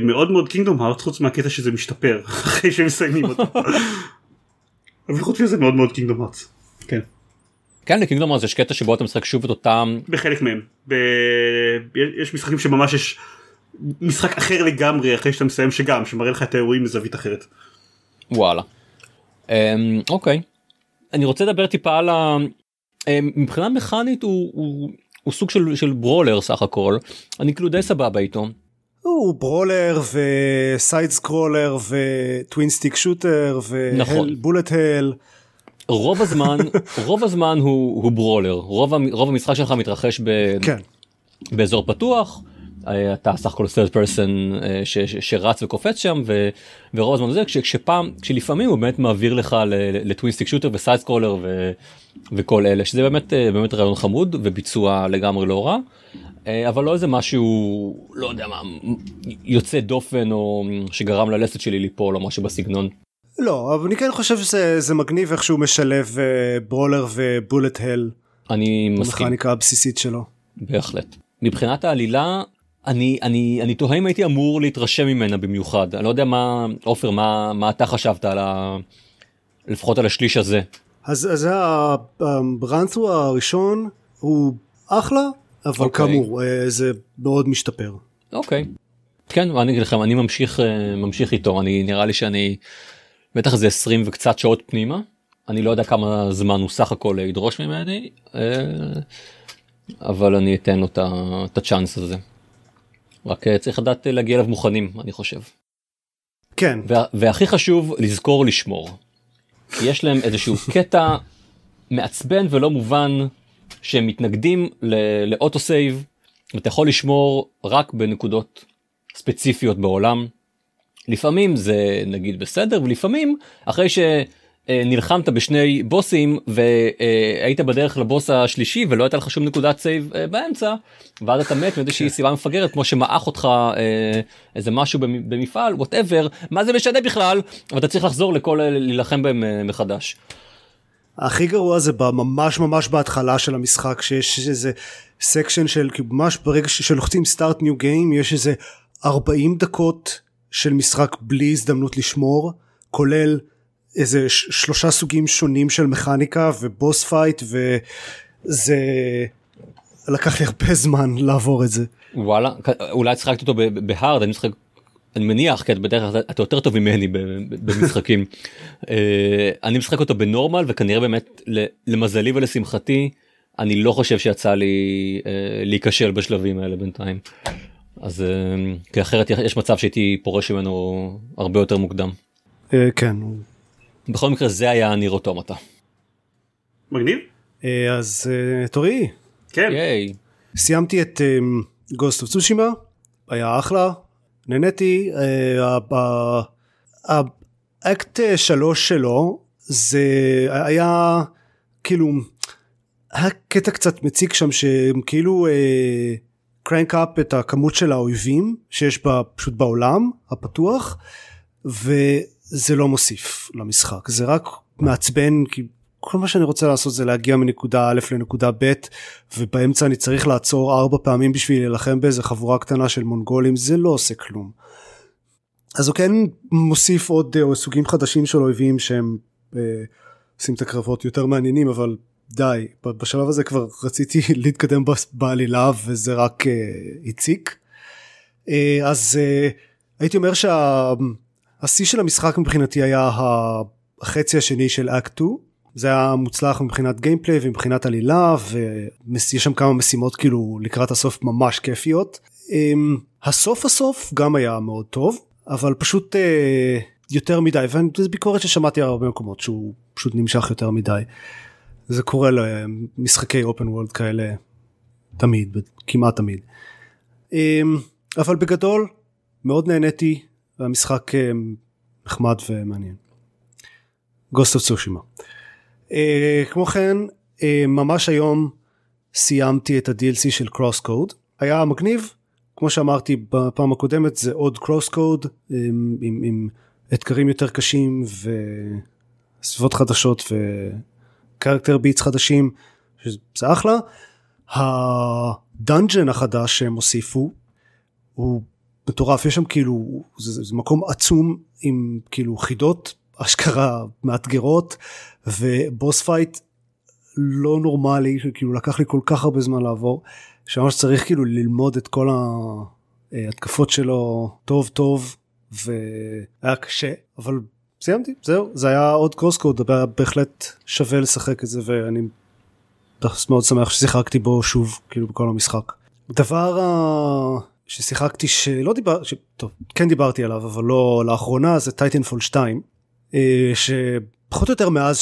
מאוד מאוד קינגדום הארט חוץ מהקטע שזה משתפר אחרי שמסיימים אותו. אבל חוץ מזה מאוד מאוד קינגדום הארט. כן. כן לקינגדום ארץ יש קטע שבו אתה משחק שוב את אותם בחלק מהם. ב... יש משחקים שממש יש משחק אחר לגמרי אחרי שאתה מסיים שגם שמראה לך את האירועים מזווית אחרת. וואלה. אמ, אוקיי. אני רוצה לדבר טיפה על ה... אמ, מבחינה מכנית הוא, הוא, הוא סוג של, של ברולר סך הכל אני כאילו די סבבה איתו. הוא ברולר וסייד סקרולר וטווין סטיק שוטר נכון. ו bullet hell. רוב הזמן רוב הזמן הוא, הוא brawler רוב, רוב המשחק שלך מתרחש ב, כן. באזור פתוח. אתה סך הכל third person אה, ש, ש, שרץ וקופץ שם ו, ורוב הזמן זה כש, כשפעם כשלפעמים הוא באמת מעביר לך ל twin-stick shooter ו side scroller ו, וכל אלה שזה באמת אה, באמת רעיון חמוד וביצוע לגמרי לא רע. אה, אבל לא איזה משהו לא יודע מה יוצא דופן או שגרם ללסת שלי ליפול או משהו בסגנון. לא אבל אני כן חושב שזה זה מגניב איך שהוא משלב ברולר ובולט הל אני מסכים במכניקה הבסיסית שלו. בהחלט. מבחינת העלילה אני אני אני תוהה אם הייתי אמור להתרשם ממנה במיוחד אני לא יודע מה עופר מה מה אתה חשבת על ה... לפחות על השליש הזה. אז אז הברנת'רו הראשון הוא אחלה אבל אוקיי. כאמור אה, זה מאוד משתפר. אוקיי. כן ואני אגיד לכם אני ממשיך אה, ממשיך איתו אני נראה לי שאני בטח זה 20 וקצת שעות פנימה אני לא יודע כמה זמן הוא סך הכל ידרוש ממני אה, אבל אני אתן לו את הצ'אנס הזה. רק אה, צריך לדעת אה, להגיע אליו מוכנים אני חושב. כן וה- והכי חשוב לזכור לשמור. כי יש להם איזשהו קטע מעצבן ולא מובן שהם מתנגדים ל auto save ואתה יכול לשמור רק בנקודות ספציפיות בעולם. לפעמים זה נגיד בסדר ולפעמים אחרי שנלחמת בשני בוסים והיית בדרך לבוס השלישי ולא הייתה לך שום נקודת save אה, באמצע ואז אתה מת מאיזושהי סיבה מפגרת כמו שמעך אותך אה, איזה משהו במ- במפעל whatever מה זה משנה בכלל ואתה צריך לחזור לכל אלה להילחם בהם אה, מחדש. הכי גרוע זה ממש ממש בהתחלה של המשחק שיש איזה section של ממש ברגע שלוחצים start new game יש איזה 40 דקות של משחק בלי הזדמנות לשמור כולל איזה שלושה סוגים שונים של מכניקה ו boss fight וזה לקח לי הרבה זמן לעבור את זה. וואלה אולי שיחקת אותו בהארד אני משחק. אני מניח כי אתה בדרך כלל אתה יותר טוב ממני במשחקים. אה, אני משחק אותו בנורמל וכנראה באמת למזלי ולשמחתי אני לא חושב שיצא לי אה, להיכשל בשלבים האלה בינתיים. אז אה, כי אחרת יש מצב שהייתי פורש ממנו הרבה יותר מוקדם. כן בכל מקרה זה היה ניר אוטומטה. מגניב? אה, אז אה, תורי כן. ייי. סיימתי את Ghost of Tsushima היה אחלה נהניתי אה, האקט שלוש שלו זה היה כאילו היה קטע קצת מציק שם שהם כאילו crank up את הכמות של האויבים שיש בה פשוט בעולם הפתוח וזה לא מוסיף למשחק זה רק מעצבן כי כל מה שאני רוצה לעשות זה להגיע מנקודה א' לנקודה ב' ובאמצע אני צריך לעצור ארבע פעמים בשביל להילחם באיזה חבורה קטנה של מונגולים זה לא עושה כלום. אז הוא כן מוסיף עוד אה, סוגים חדשים של אויבים שהם אה, עושים את הקרבות יותר מעניינים אבל די בשלב הזה כבר רציתי להתקדם בעלילה וזה רק אה, הציק. אה, אז אה, הייתי אומר שהשיא של המשחק מבחינתי היה החצי השני של אקט 2 זה היה מוצלח מבחינת gameplay ומבחינת עלילה ויש שם כמה משימות כאילו לקראת הסוף ממש כיפיות. אמ, הסוף הסוף גם היה מאוד טוב אבל פשוט אה, יותר מדי וזו ביקורת ששמעתי הרבה מקומות שהוא פשוט נמשך יותר מדי. זה קורה למשחקי open world כאלה תמיד כמעט תמיד. אמ, אבל בגדול מאוד נהניתי והמשחק אה, נחמד ומעניין. גוסט אוף צושימה. כמו כן uh, ממש היום סיימתי את ה-DLC של קרוס קוד היה מגניב כמו שאמרתי בפעם הקודמת זה עוד קרוס קוד עם, עם, עם אתגרים יותר קשים וסביבות חדשות ו character beats חדשים שזה אחלה. ה dungeon החדש שהם הוסיפו הוא מטורף יש שם כאילו זה, זה מקום עצום עם כאילו חידות אשכרה מאתגרות ו boss fight לא נורמלי כאילו לקח לי כל כך הרבה זמן לעבור שממש צריך כאילו ללמוד את כל ההתקפות שלו טוב טוב והיה קשה אבל סיימתי זהו זה היה עוד CrossCode היה בהחלט שווה לשחק את זה ואני מאוד שמח ששיחקתי בו שוב כאילו בכל המשחק. דבר ה... ששיחקתי שלא דיבר ש... טוב כן דיברתי עליו אבל לא לאחרונה זה Titanfall 2 אה, שפחות או יותר מאז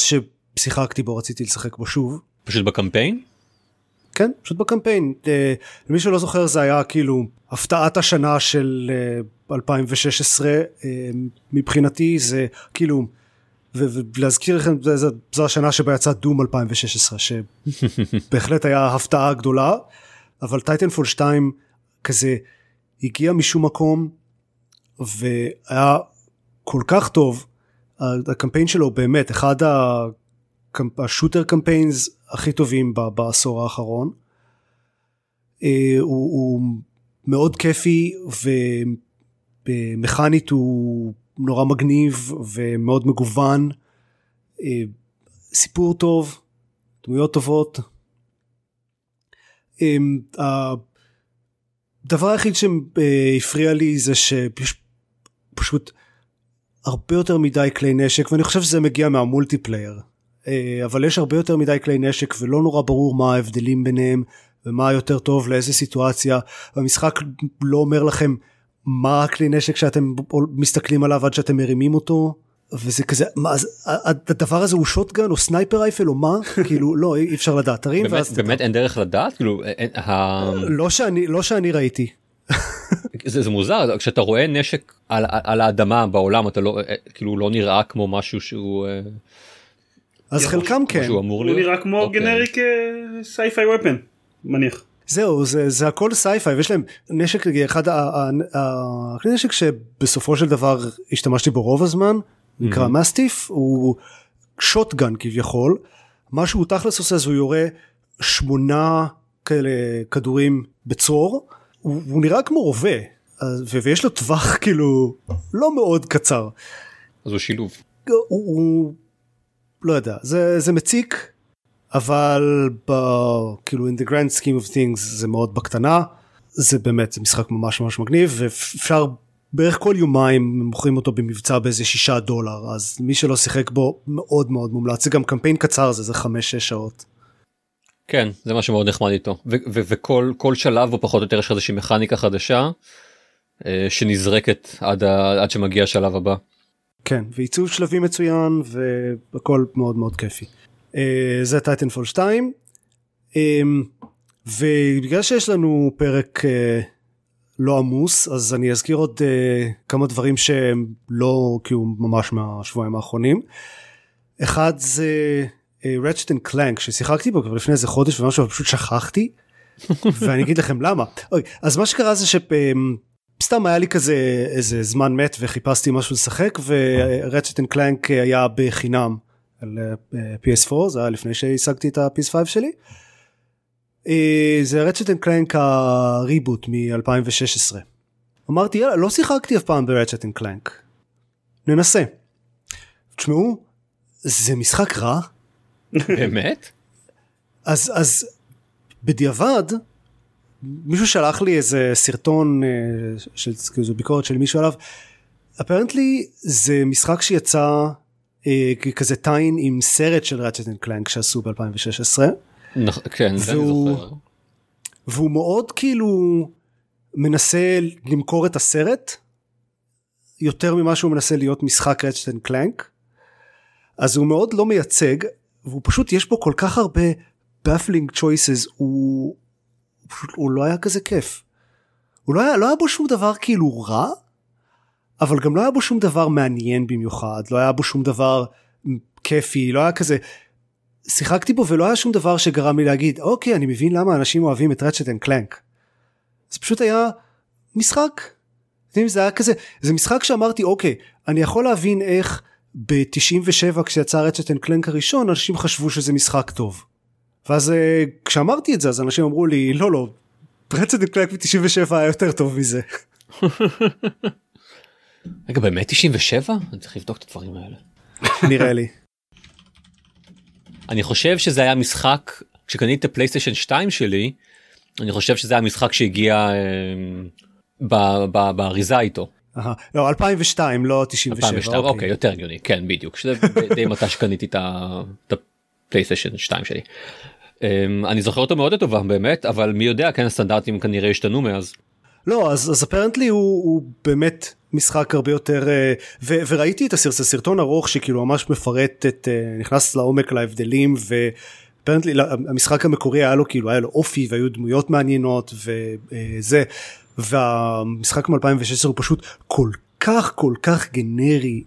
ששיחקתי בו רציתי לשחק בו שוב. פשוט בקמפיין? כן פשוט בקמפיין אה, למי שלא זוכר זה היה כאילו הפתעת השנה של אה, 2016 אה, מבחינתי זה כאילו ולהזכיר לכם זו השנה שבה יצא Doom 2016 שבהחלט היה הפתעה גדולה אבל Titanfall 2 כזה הגיע משום מקום והיה כל כך טוב הקמפיין שלו באמת אחד ה shooter campaigns הכי טובים בעשור האחרון. אה, הוא, הוא מאוד כיפי ומכנית הוא נורא מגניב ומאוד מגוון. אה, סיפור טוב, דמויות טובות. הדבר היחיד שהפריע לי זה שיש פשוט הרבה יותר מדי כלי נשק ואני חושב שזה מגיע מהמולטיפלייר. אה, אבל יש הרבה יותר מדי כלי נשק ולא נורא ברור מה ההבדלים ביניהם ומה יותר טוב לאיזה סיטואציה. המשחק לא אומר לכם מה הכלי נשק שאתם מסתכלים עליו עד שאתם מרימים אותו וזה כזה מה אז הדבר הזה הוא שוטגן או סנייפר רייפל או מה כאילו לא אי אפשר לדעת תרים באמת, ואז באמת אין דרך לדעת כאילו אין, ה... לא שאני לא שאני ראיתי זה, זה מוזר כשאתה רואה נשק על, על האדמה בעולם אתה לא כאילו לא נראה כמו משהו שהוא אה, אז חלקם כן שהוא אמור הוא להיות. נראה כמו אוקיי. generic sci-fi ופן מניח. זהו זה זה הכל sci-fi ויש להם נשק אחד ה- ה- ה- הכלי נשק שבסופו של דבר השתמשתי בו רוב הזמן נקרא Mastiff הוא shotgun כביכול. מה שהוא תכלס עושה זה הוא יורה שמונה כאלה כדורים בצרור. הוא, הוא נראה כמו רובה ויש לו טווח כאילו לא מאוד קצר. אז הוא שילוב. הוא, הוא לא יודע זה זה מציק אבל ב, כאילו in the grand scheme of things זה מאוד בקטנה. זה באמת זה משחק ממש ממש מגניב ואפשר בערך כל יומיים מוכרים אותו במבצע באיזה שישה דולר אז מי שלא שיחק בו מאוד מאוד מומלץ זה גם קמפיין קצר זה זה חמש שש שעות. כן זה משהו מאוד נחמד איתו וכל כל שלב בו פחות או יותר יש לך איזושהי מכניקה חדשה אה, שנזרקת עד, ה- עד שמגיע השלב הבא. כן ועיצוב שלבים מצוין והכל מאוד מאוד כיפי. אה, זה Titanfall 2 אה, ובגלל שיש לנו פרק אה, לא עמוס אז אני אזכיר עוד אה, כמה דברים שהם לא כאילו ממש מהשבועיים האחרונים. אחד זה Ratchet and Clank ששיחקתי בו כבר לפני איזה חודש ומשהו פשוט שכחתי ואני אגיד לכם למה. אוי, אז מה שקרה זה שסתם היה לי כזה איזה זמן מת וחיפשתי משהו לשחק ו Ratchet and Clank היה בחינם על אה, PS4 זה היה לפני שהשגתי את ה-PS5 שלי. אה, זה Ratchet and Clank ה reboot מ-2016. אמרתי יאללה לא שיחקתי אף פעם ב Ratchet and Clank. ננסה. תשמעו זה משחק רע באמת? אז אז בדיעבד מישהו שלח לי איזה סרטון אה, של כאילו ביקורת של מישהו עליו. apparently זה משחק שיצא אה, כזה tie-in עם סרט של ראצ'ט and קלנק שעשו ב-2016 נכ- כן זה אני זוכר. והוא מאוד כאילו מנסה למכור את הסרט יותר ממה שהוא מנסה להיות משחק ראצ'ט and קלנק אז הוא מאוד לא מייצג והוא פשוט יש בו כל כך הרבה baffling choices הוא, הוא פשוט הוא לא היה כזה כיף. הוא לא היה, לא היה בו שום דבר כאילו רע אבל גם לא היה בו שום דבר מעניין במיוחד לא היה בו שום דבר כיפי לא היה כזה שיחקתי בו ולא היה שום דבר שגרם לי להגיד אוקיי אני מבין למה אנשים אוהבים את רצ'ט and קלנק. זה פשוט היה משחק. זה היה כזה זה משחק שאמרתי אוקיי אני יכול להבין איך ב-97 כשיצא רצ'ט and קלנק הראשון אנשים חשבו שזה משחק טוב. ואז אה, כשאמרתי את זה אז אנשים אמרו לי לא לא רצ'ט and קלנק ב-97 היה יותר טוב מזה. רגע באמת 97? אני צריך לבדוק את הדברים האלה. נראה לי. אני חושב שזה היה משחק כשקניתי את הפלייסטיישן 2 שלי אני חושב שזה היה משחק שהגיע ב- באריזה איתו. לא 2002 לא 97. 2002 אוקיי יותר הגיוני כן בדיוק שזה די מתי שקניתי את הפלייסטיישן 2 שלי. אמ, אני זוכר אותו מאוד לטובה באמת אבל מי יודע כן הסטנדרטים כנראה השתנו מאז. לא אז אז אפרנטלי הוא, הוא באמת משחק הרבה יותר אה, ו, וראיתי את הסרט, סרטון ארוך שכאילו ממש מפרט את אה, נכנס לעומק להבדלים ואפרנטלי המשחק המקורי היה לו כאילו היה לו אופי והיו דמויות מעניינות וזה והמשחק מ-2016 הוא פשוט כל כך כל כך גנרי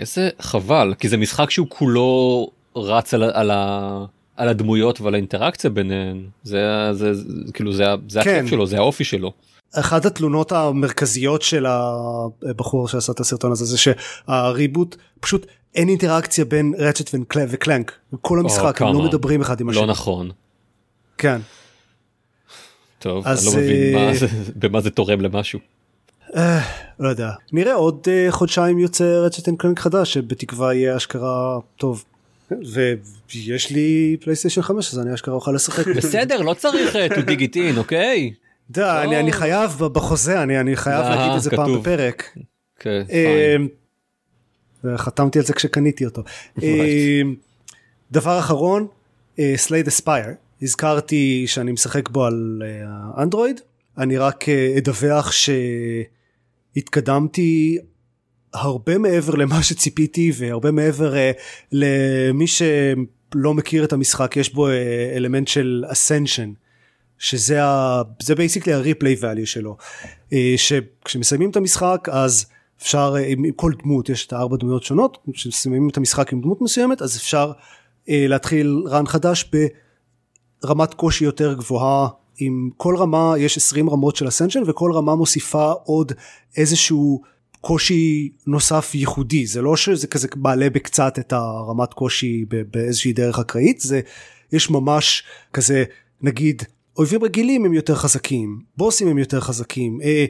איזה חבל כי זה משחק שהוא כולו רץ על, על, ה, על הדמויות ועל האינטראקציה ביניהן זה, זה, זה כאילו זה, זה כן. הכיף שלו זה האופי שלו. אחת התלונות המרכזיות של הבחור שעשה את הסרטון הזה זה שהריבוט פשוט אין אינטראקציה בין רצ'ט וקלנק, כל המשחק, הם לא. מדברים אחד עם השני. לא נכון. כן. טוב, אני לא מבין אה, במה זה תורם למשהו. לא יודע. נראה עוד uh, חודשיים יוצא רצ'ט and קלנק חדש שבתקווה יהיה אשכרה טוב. ויש לי פלייסטיישן 5 אז אני אשכרה אוכל לשחק. בסדר, לא צריך אה, to dig it in, אוקיי? די, אני, אני חייב בחוזה, אני, אני חייב אה, להגיד את זה פעם. בפרק. כן, fine. וחתמתי על זה כשקניתי אותו. אה, דבר אחרון, Slay the Spire, הזכרתי שאני משחק בו על האנדרואיד, אני רק אדווח שהתקדמתי הרבה מעבר למה שציפיתי והרבה מעבר אה, למי שלא מכיר את המשחק יש בו אלמנט של ascension. שזה ה... זה basically ה replay value שלו. אה, שכשמסיימים את המשחק אז אפשר אה, עם כל דמות יש את הארבע דמויות שונות כשמסיימים את המשחק עם דמות מסוימת אז אפשר אה, להתחיל רן חדש ברמת קושי יותר גבוהה עם כל רמה יש 20 רמות של אסנשן וכל רמה מוסיפה עוד איזשהו קושי נוסף ייחודי זה לא שזה כזה מעלה בקצת את הרמת קושי באיזושהי דרך אקראית זה יש ממש כזה נגיד אויבים רגילים הם יותר חזקים בוסים הם יותר חזקים אה,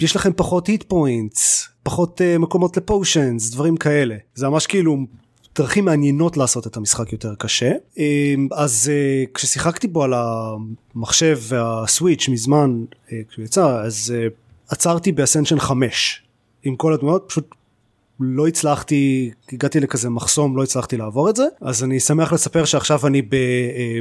יש לכם פחות היט פוינטס פחות אה, מקומות לפושנס דברים כאלה. זה ממש כאילו דרכים מעניינות לעשות את המשחק יותר קשה. אה, אז אה, כששיחקתי בו על המחשב והסוויץ' מזמן אה, כשהוא יצא אז אה, עצרתי באסנשן 5 עם כל הדמויות פשוט לא הצלחתי הגעתי לכזה מחסום לא הצלחתי לעבור את זה. אז אני שמח לספר שעכשיו אני ב... אה,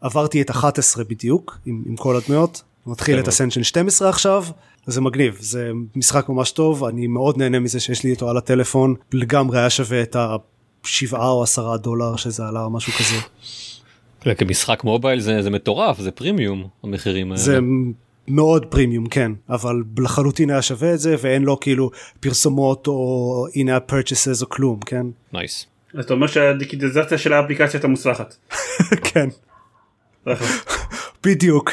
עברתי את 11 בדיוק עם, עם כל הדמויות מתחיל יפה את. אסנשן 12 עכשיו זה מגניב זה משחק ממש טוב אני מאוד נהנה מזה שיש לי אותו על הטלפון לגמרי היה שווה את השבעה או עשרה דולר שזה עלה או משהו כזה כן, כמשחק מובייל זה זה מטורף, זה פרימיום המחירים האלה. זה מאוד פרימיום כן אבל לחלוטין היה שווה את זה ואין לו כאילו פרסומות או in-app purchases או כלום כן נייס. אז אתה אומר שהדיגיטליזציה של האפליקציה הייתה מוצלחת. כן בדיוק.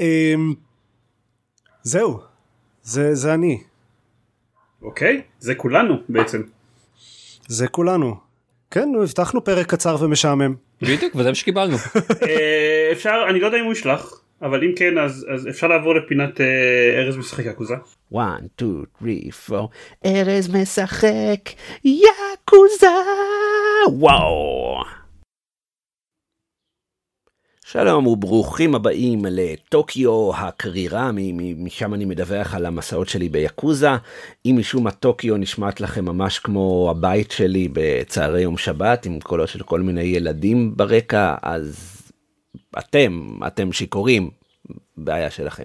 אמ, זהו זה זה אני אוקיי זה כולנו בעצם. זה כולנו. כן נו, הבטחנו פרק קצר ומשעמם. בדיוק, וזה מה שקיבלנו. אה, אפשר אני לא יודע אם הוא ישלח אבל אם כן אז אז אפשר לעבור לפינת אה, ארז משחק יעקוזה. 1, 2, 3, 4, ארז משחק יאקוזה! וואו! שלום וברוכים הבאים לטוקיו הקרירה, משם אני מדווח על המסעות שלי ביאקוזה. אם משום מה טוקיו נשמעת לכם ממש כמו הבית שלי בצהרי יום שבת, עם קולות של כל מיני ילדים ברקע, אז אתם, אתם שיכורים, בעיה שלכם.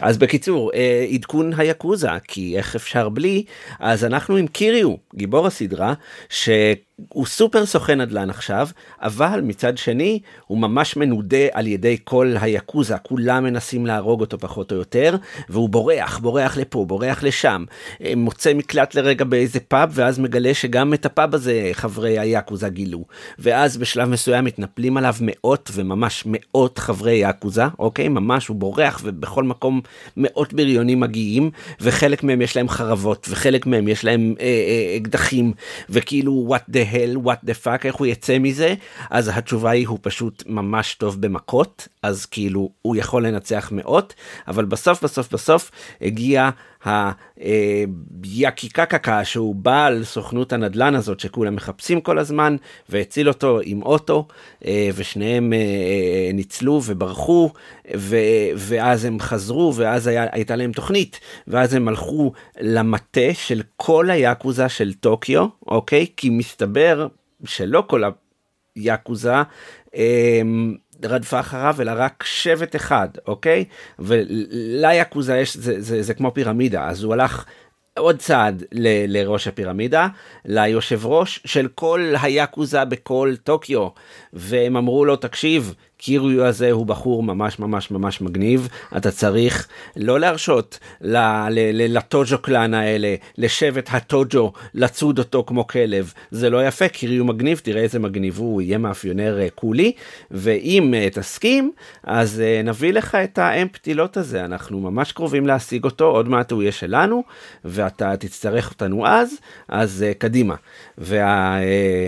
אז בקיצור, אה, עדכון היאקוזה, כי איך אפשר בלי, אז אנחנו עם קיריו, גיבור הסדרה, שהוא סופר סוכן נדל"ן עכשיו, אבל מצד שני, הוא ממש מנודה על ידי כל היאקוזה, כולם מנסים להרוג אותו פחות או יותר, והוא בורח, בורח לפה, בורח לשם, אה, מוצא מקלט לרגע באיזה פאב, ואז מגלה שגם את הפאב הזה חברי היאקוזה גילו, ואז בשלב מסוים מתנפלים עליו מאות וממש מאות חברי יאקוזה, אוקיי? ממש הוא בורח ובכל מקום מאות בריונים מגיעים, וחלק מהם יש להם חרבות, וחלק מהם יש להם אה, אה, אקדחים, וכאילו what the hell, what the fuck, איך הוא יצא מזה? אז התשובה היא הוא פשוט ממש טוב במכות, אז כאילו הוא יכול לנצח מאות, אבל בסוף בסוף בסוף הגיע היאקיקקקה שהוא בעל סוכנות הנדל"ן הזאת שכולם מחפשים כל הזמן והציל אותו עם אוטו אה, ושניהם אה, אה, ניצלו וברחו ואז הם חזרו ואז היה, הייתה להם תוכנית. ואז הם הלכו למטה של כל היאקוזה של טוקיו אוקיי? כי מסתבר שלא כל היאקוזה רדפה אחריו אלא רק שבט אחד אוקיי? וליאקוזה יש זה, זה, זה כמו פירמידה אז הוא הלך עוד צעד ל, לראש הפירמידה ליושב ראש של כל היאקוזה בכל טוקיו והם אמרו לו תקשיב קיריו הזה הוא בחור ממש ממש ממש מגניב, אתה צריך לא להרשות לטוג'ו קלאן האלה, לשבט הטוג'ו, לצוד אותו כמו כלב, זה לא יפה, קיריו מגניב, תראה איזה מגניב הוא, יהיה מאפיונר אה, קולי, ואם uh, תסכים, אז uh, נביא לך את האמפטילות הזה, אנחנו ממש קרובים להשיג אותו, עוד מעט הוא יהיה שלנו, ואתה תצטרך אותנו אז, אז קדימה. והראש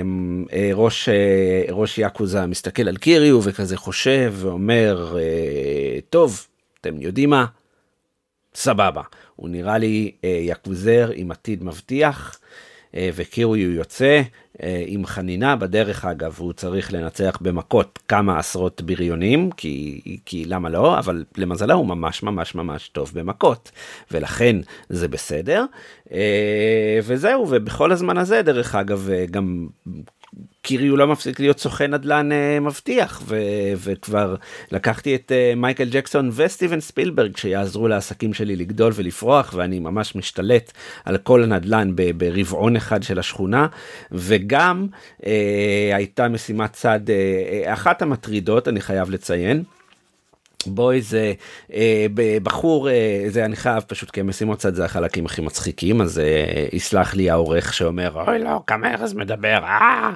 ראש יאקוזה מסתכל על קיריו וכזה חושב ואומר, טוב, אתם יודעים מה? סבבה. הוא נראה לי יאקוזר עם עתיד מבטיח. אה, וקיריו יוצא אה, עם חנינה בדרך אגב הוא צריך לנצח במכות כמה עשרות בריונים כי, כי למה לא אבל למזלה הוא ממש ממש ממש טוב במכות ולכן זה בסדר אה, וזהו ובכל הזמן הזה דרך אגב גם קיריו לא מפסיק להיות סוכן נדל"ן uh, מבטיח ו- וכבר לקחתי את uh, מייקל ג'קסון וסטיבן ספילברג שיעזרו לעסקים שלי לגדול ולפרוח ואני ממש משתלט על כל הנדל"ן ב- ברבעון אחד של השכונה וגם uh, הייתה משימת צד uh, אחת המטרידות אני חייב לציין. בואי זה אה, בחור אה, זה אני חייב פשוט כי המשימות צד זה החלקים הכי מצחיקים אז אה, יסלח לי העורך שאומר אוי לא כמה ארז מדבר אה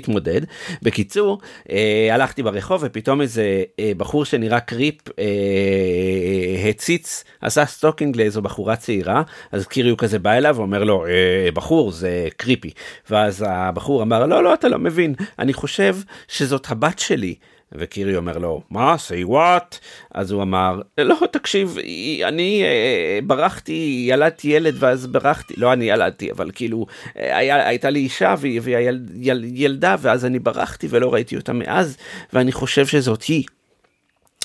תתמודד. בקיצור, אה, הלכתי ברחוב ופתאום איזה אה, בחור שנראה creep אה, הציץ, עשה stalking לאיזו בחורה צעירה, אז קיריו כזה בא אליו ואומר לו, אה, בחור זה creepy. ואז הבחור אמר, לא, לא, אתה לא מבין, אני חושב שזאת הבת שלי. וקירי אומר לו מה? say what? אז הוא אמר לא תקשיב אני אה, ברחתי ילדתי ילד ואז ברחתי. לא אני ילדתי אבל כאילו אה, היה, הייתה לי אישה והיא ילדה ואז אני ברחתי ולא ראיתי אותה מאז ואני חושב שזאת היא.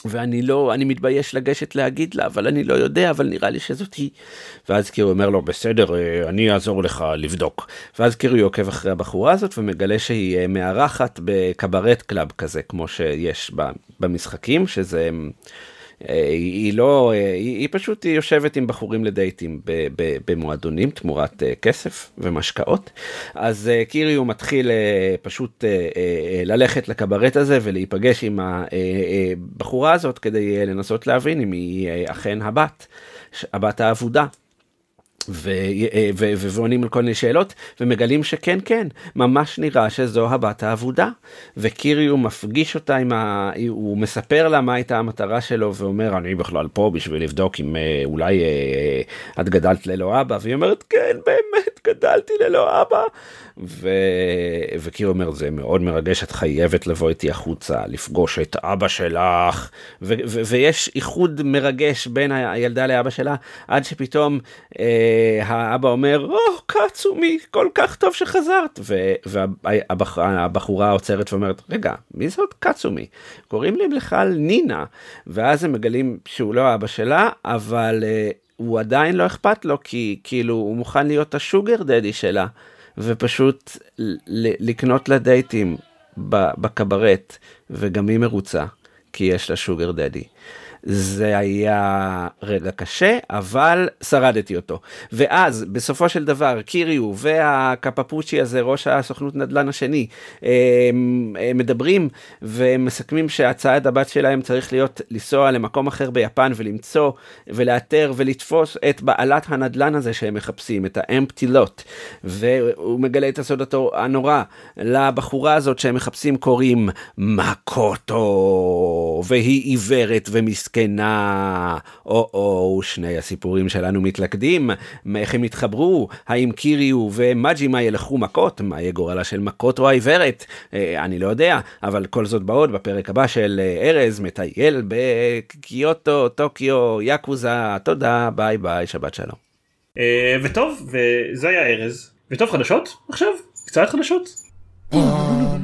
ואני לא, אני מתבייש לגשת להגיד לה, אבל אני לא יודע, אבל נראה לי שזאת היא. ואז קירי אומר לו, בסדר, אה, אני אעזור לך לבדוק. ואז קיריו עוקב אחרי הבחורה הזאת ומגלה שהיא אה, מארחת בקברט club כזה, כמו שיש במשחקים, שזה... אה, היא לא, אה, היא, היא פשוט היא יושבת עם בחורים לדייטים במועדונים תמורת אה, כסף ומשקאות. אז קיריו מתחיל פשוט ללכת לקברט הזה ולהיפגש עם הבחורה הזאת כדי לנסות להבין אם היא אכן הבת, הבת האבודה. אה, ועונים על כל מיני שאלות ומגלים שכן כן ממש נראה שזו הבת האבודה. וקיריו מפגיש אותה עם ה... הוא מספר לה מה הייתה המטרה שלו ואומר אני בכלל פה בשביל לבדוק אם אה, אולי אה, את גדלת ללא אבא. והיא אומרת כן באמת גדלתי ללא אבא ו... וקיריו אומר זה מאוד מרגש את חייבת לבוא איתי החוצה לפגוש את אבא שלך ו... ו... ויש איחוד מרגש בין הילדה לאבא שלה עד שפתאום. אה, האבא אומר, או, oh, קאצומי, כל כך טוב שחזרת. והבחורה עוצרת ואומרת, רגע, מי זאת קאצומי? קוראים לי בכלל נינה. ואז הם מגלים שהוא לא אבא שלה, אבל uh, הוא עדיין לא אכפת לו, כי כאילו הוא מוכן להיות השוגר דדי שלה, ופשוט לקנות לה דייטים בקברט, וגם היא מרוצה, כי יש לה שוגר דדי. זה היה רגע קשה, אבל שרדתי אותו. ואז, בסופו של דבר, קיריו והקפפוצ'י הזה, ראש הסוכנות נדל"ן השני, הם, הם מדברים ומסכמים שהצעד הבת שלהם צריך להיות לנסוע למקום אחר ביפן ולמצוא ולאתר ולתפוס את בעלת הנדל"ן הזה שהם מחפשים, את האמפטי לוט. והוא מגלה את הסוד הנורא. לבחורה הזאת שהם מחפשים קוראים מקוטו, והיא עיוורת ומסכנת. זקנה, או-או, שני הסיפורים שלנו מתלכדים, איך הם התחברו, האם קיריו ומג'ימה ילכו מכות, מה יהיה גורלה של מקוטו העיוורת, אה, אני לא יודע, אבל כל זאת בעוד בפרק הבא של אה, ארז מטייל בקיוטו, טוקיו, יאקוזה, תודה, ביי ביי, שבת שלום. אה, וטוב, וזה היה ארז, וטוב חדשות? עכשיו? קצת חדשות? אה,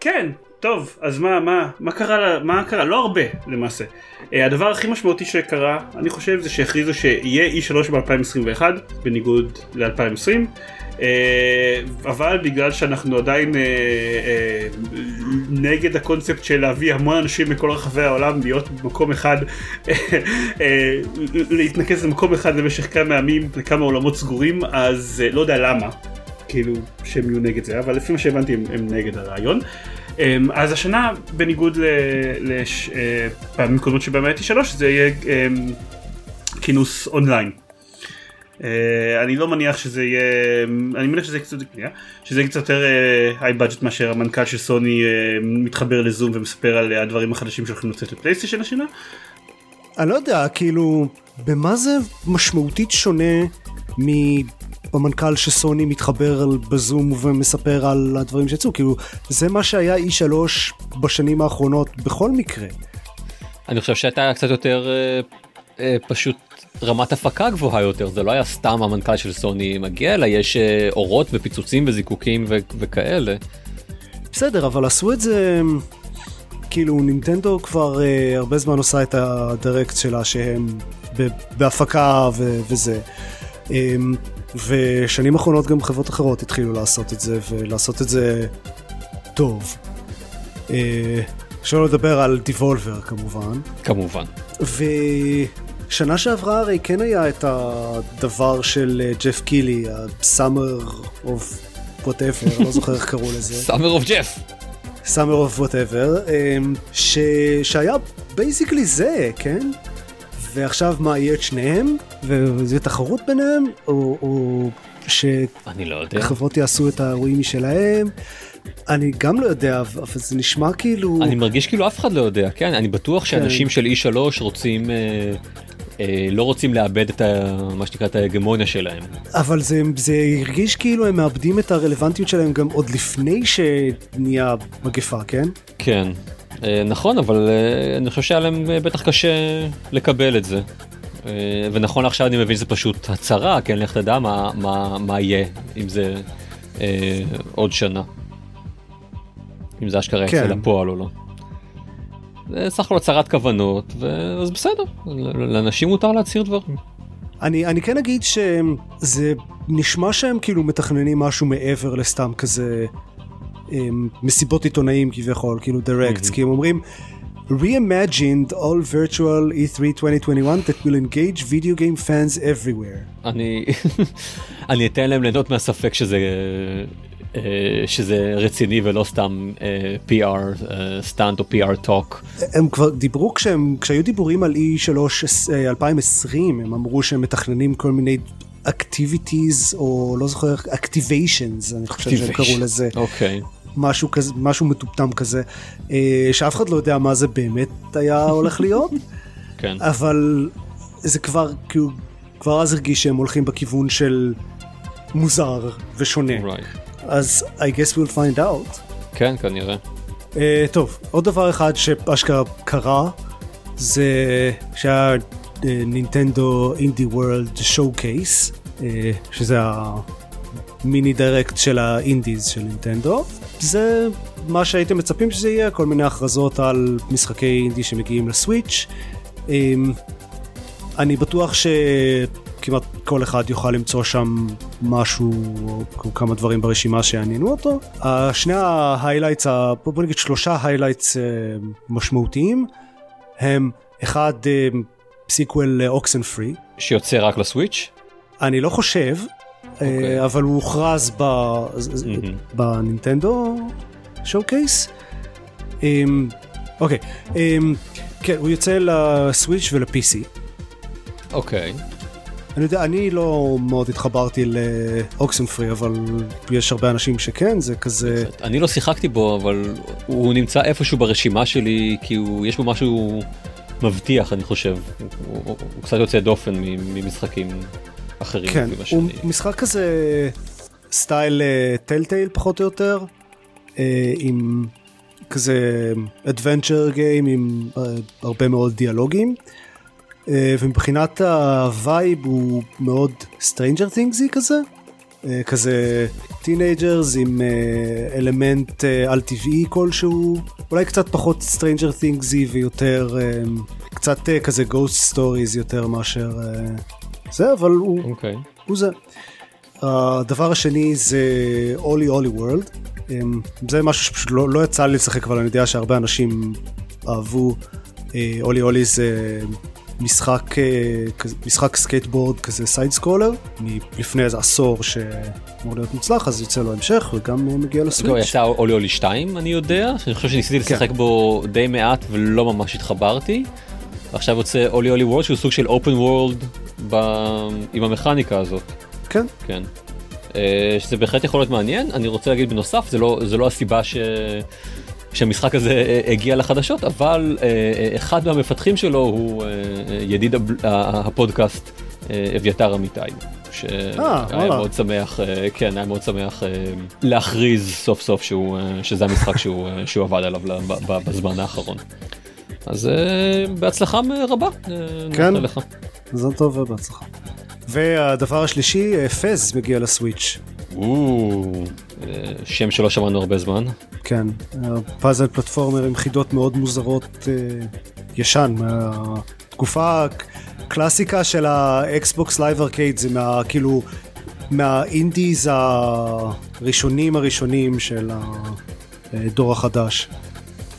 כן, טוב, אז מה, מה, מה קרה, מה קרה? לא הרבה למעשה. אה, הדבר הכי משמעותי שקרה, אני חושב, זה שהכריזו שיהיה E3 ב-2021, בניגוד ל-2020. אה, אבל בגלל שאנחנו עדיין אה, אה, נגד הקונספט של להביא המון אנשים מכל רחבי העולם להיות במקום אחד, אה, אה, להתנקז למקום אחד למשך כמה ימים, לכמה עולמות סגורים, אז אה, לא יודע למה. כאילו שהם יהיו נגד זה, אבל לפי מה שהבנתי הם, הם נגד הרעיון. אמ, אז השנה בניגוד לפעמים קודמות שבהם הייתי שלוש זה יהיה אמ, כינוס אונליין. אה, אני לא מניח שזה יהיה, אני מניח שזה יהיה קצת, שזה יהיה קצת יותר היי בדג'ט מאשר המנכ"ל של סוני אה, מתחבר לזום ומספר על הדברים החדשים שהולכים לצאת לפלייסטיישן השנה. אני לא יודע, כאילו, במה זה משמעותית שונה במנכ"ל שסוני מתחבר בזום ומספר על הדברים שיצאו, כאילו זה מה שהיה E3 בשנים האחרונות בכל מקרה. אני חושב שהייתה קצת יותר אה, אה, פשוט רמת הפקה גבוהה יותר זה לא היה סתם המנכ"ל של סוני מגיע אלא יש אה, אורות ופיצוצים וזיקוקים ו- וכאלה. בסדר אבל עשו את זה כאילו נינטנדו כבר אה, הרבה זמן עושה את הדירקט שלה שהם בהפקה ו- וזה. אה, ושנים אחרונות גם חברות אחרות התחילו לעשות את זה ולעשות את זה טוב. אה, שלא לדבר על דבולבר כמובן. כמובן. ושנה שעברה הרי כן היה את הדבר של ג'ף קילי, ה-Summer of whatever, לא זוכר איך קראו לזה. Summer of Jeff. Summer of whatever, ש... שהיה basically זה, כן? ועכשיו מה, יהיה את שניהם? וזה תחרות ביניהם? או, או שחברות לא יעשו את האירועים משלהם? אני גם לא יודע, אבל זה נשמע כאילו... אני מרגיש כאילו אף אחד לא יודע, כן? אני בטוח שאנשים כן. של E3 רוצים... אה, אה, לא רוצים לאבד את ה, מה שנקרא את ההגמוניה שלהם. אבל זה, זה הרגיש כאילו הם מאבדים את הרלוונטיות שלהם גם עוד לפני שנהיה מגפה, כן? כן, נכון, אבל אה, אני חושב שהיה להם אה, בטח קשה לקבל את זה. ונכון עכשיו אני מבין שזה פשוט הצהרה, כן, לך תדע מה, מה, מה יהיה, אם זה אה, עוד שנה. אם זה אשכרה יצא כן. לפועל או לא. זה סך הכל הצהרת כוונות, אז בסדר, לאנשים מותר להצהיר דברים. אני, אני כן אגיד שזה נשמע שהם כאילו מתכננים משהו מעבר לסתם כזה מסיבות עיתונאים כביכול, כאילו דירקט, כי הם אומרים reimagined all virtual E3 2021 that will engage video game fans everywhere. אני, אני אתן להם ליהנות מהספק שזה אה, שזה רציני ולא סתם uh, PR stunt uh, או PR talk. הם כבר דיברו כשהם כשהיו דיבורים על E3 2020 הם אמרו שהם מתכננים כל מיני activities או לא זוכר activations אני חושב שהם קראו לזה. אוקיי. Okay. משהו כזה, משהו מטומטם כזה, אה, שאף אחד לא יודע מה זה באמת היה הולך להיות, כן. אבל זה כבר, כאילו, כבר אז הרגיש שהם הולכים בכיוון של מוזר ושונה. Right. אז I guess we'll find out. כן, כנראה. Uh, טוב, עוד דבר אחד שאשכרה קרה, זה שהיה נינטנדו אינדי וורלד שואו קייס, שזה המיני דירקט של האינדיז של נינטנדו. זה מה שהייתם מצפים שזה יהיה, כל מיני הכרזות על משחקי אינדי שמגיעים לסוויץ'. אמ, אני בטוח שכמעט כל אחד יוכל למצוא שם משהו או כמה דברים ברשימה שיעניינו אותו. שני ה highlights, בוא נגיד שלושה highlights אה, משמעותיים הם אחד sequel ל Oxenfree. שיוצא רק לסוויץ'? אני לא חושב. אוקיי. אה, אבל הוא הוכרז ב... mm-hmm. בנינטנדו שואו קייס. אמ, אוקיי, אמ, כן, הוא יוצא לסוויץ' ול-PC. אוקיי. אני יודע, אני לא מאוד התחברתי לאוקסן פרי, אבל יש הרבה אנשים שכן, זה כזה... אני לא שיחקתי בו, אבל הוא נמצא איפשהו ברשימה שלי, כי הוא, יש בו משהו מבטיח, אני חושב. הוא, הוא, הוא קצת יוצא דופן ממשחקים אחרים. כן, הוא משחק כזה סטייל Telltale uh, פחות או יותר, uh, עם כזה adventure game עם uh, הרבה מאוד דיאלוגים. Uh, ומבחינת ה vibe הוא מאוד Stranger Things י כזה. אה, כזה teenagers עם אה, אלמנט אה, על טבעי כלשהו, אולי קצת פחות Stranger Thingsy ויותר אה, קצת אה, כזה Ghost Stories יותר מאשר אה, זה, אבל הוא, אוקיי. הוא זה. הדבר השני זה אולי אולי וורלד. זה משהו שפשוט לא, לא יצא לי לשחק אבל אני יודע שהרבה אנשים אהבו. אולי אולי זה משחק, אה, משחק סקייטבורד כזה side scroller מלפני איזה עשור שאמור להיות מוצלח אז יוצא לו המשך וגם אה, מגיע לסוויץ'. יצא אולי אולי 2 אני יודע, שאני חושב שניסיתי כן. לשחק בו די מעט ולא ממש התחברתי. ועכשיו יוצא אולי אולי וורלד שהוא סוג של אופן וורלד עם המכניקה הזאת. כן. כן. אה, שזה בהחלט יכול להיות מעניין, אני רוצה להגיד בנוסף, זה לא, זה לא הסיבה ש... שהמשחק הזה אה, הגיע לחדשות, אבל אה, אה, אחד מהמפתחים שלו הוא אה, אה, ידיד הפודקאסט אה, אביתר אמיתי. שהיה וואלה. מאוד שמח, אה, כן, היה מאוד שמח אה, להכריז סוף סוף שהוא, אה, שזה המשחק שהוא, אה, שהוא עבד עליו ב- ב- בזמן האחרון. אז אה, בהצלחה רבה, אה, כן. מזל טוב ובהצלחה. והדבר השלישי אה, פז מגיע לסוויץ'. שם שלא שמענו הרבה זמן. כן, פאזל פלטפורמר עם חידות מאוד מוזרות ישן, מהתקופה הקלאסיקה של ה Xbox Live Arcade, זה מה, כאילו, מה indies הראשונים הראשונים של הדור החדש.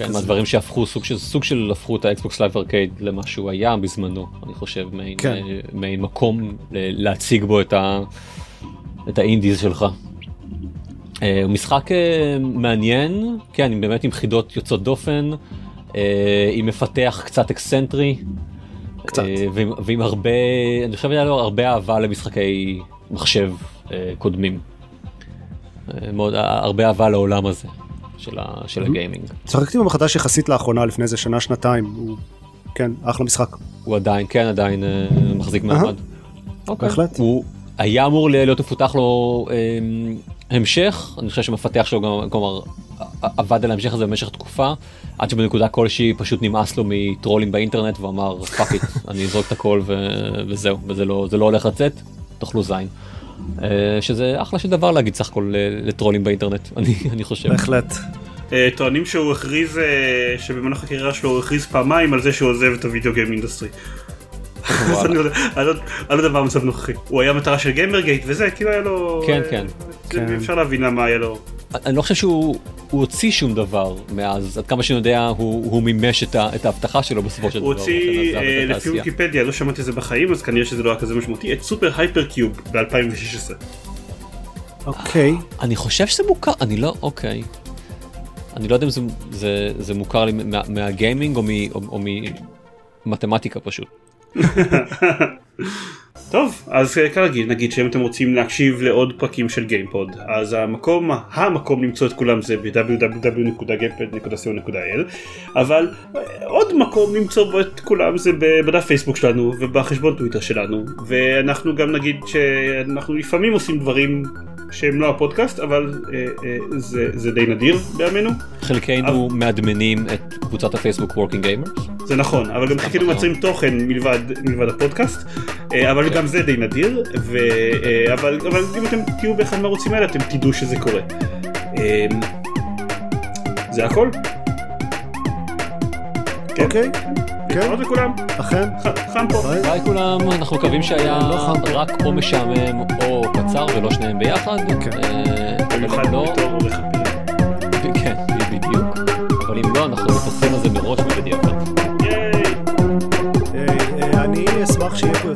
כן, מהדברים שהפכו סוג של סוג של הפכו את ה Xbox Live Arcade למה שהוא היה בזמנו אני חושב מעין, כן. אה, מעין מקום ל- להציג בו את, ה, את ה indies שלך. אה, הוא משחק אה, מעניין כן באמת עם חידות יוצאות דופן אה, עם מפתח קצת אקסצנטרי קצת. אה, ועם, ועם הרבה אני חושב היה לו הרבה אהבה למשחקי מחשב אה, קודמים. אה, מאוד הרבה אהבה לעולם הזה של, ה, של הגיימינג. צחקתי בו מחדש יחסית לאחרונה, לפני איזה שנה שנתיים, הוא, כן, אחלה משחק. הוא עדיין כן עדיין אה, מחזיק מעמד. אוקיי. בהחלט. הוא היה אמור להיות מפותח לו אה, המשך אני חושב שמפתח שלו גם כלומר עבד על ההמשך הזה במשך תקופה עד שבנקודה כלשהי פשוט נמאס לו מטרולים באינטרנט ואמר fuck it אני אזרוק את הכל ו- וזהו וזה לא לא הולך לצאת תאכלו זין. אה, שזה אחלה של דבר להגיד סך הכל ל- לטרולים באינטרנט אני אני חושב. בהחלט. אה, טוענים שהוא הכריז, אה, שבמהלך הקריירה שלו הוא הכריז פעמיים על זה שהוא עוזב את ה video game industry. אז אני לא יודע- מה המצב נוכחי. הוא היה מטרה של Gamergate וזה, כאילו היה לו... כן, כן. כן. אפשר להבין למה היה לו... אני לא חושב שהוא הוא הוציא שום דבר מאז עד כמה שאני יודע הוא, מימש את, ההבטחה שלו בסופו של דבר. הוא הוציא, אה, לפי. ויקיפדיה, לא שמעתי את זה בחיים, אז כנראה שזה לא היה כזה משמעותי, את סופר הייפר קיוב ב-2016. אוקיי. אני חושב שזה מוכר אני לא אוקיי. אני לא יודע אם זה, זה, זה מוכר לי מה, מהגיימינג או, מ, או, או ממתמטיקה פשוט. טוב, אז כרגיל נגיד שאם אתם רוצים להקשיב לעוד פרקים של גיימפוד, אז המקום, המקום למצוא את כולם זה ב-www.gamepod.co.il, אבל אה, עוד מקום למצוא בו את כולם זה בדף פייסבוק שלנו ובחשבון טוויטר שלנו, ואנחנו גם נגיד שאנחנו לפעמים עושים דברים שהם לא הפודקאסט, אבל אה, אה, זה, זה די נדיר בימינו, חלקנו מאדמנים את קבוצת הפייסבוק Working Gamers. זה נכון, אבל גם חלקנו מייצרים תוכן מלבד, מלבד הפודקאסט, אה, אבל גם זה די נדיר, ו, אה, אבל, אבל אם אתם תהיו באחד מהערוצים האלה אתם תדעו שזה קורה. אה, זה הכל? כן. אוקיי. כן. עוד לכולם, אכן. חם פה. ביי. כולם אנחנו מקווים שהיה לא חם. רק או משעמם או קצר ולא שניהם ביחד. כן. אה, במיוחד לא, בתור עורך הפרק. כן בדיוק. אבל אם לא אנחנו מפסים על זה מראש ובדיעבד. ייי. אה, אה, אני אשמח שיהיה פה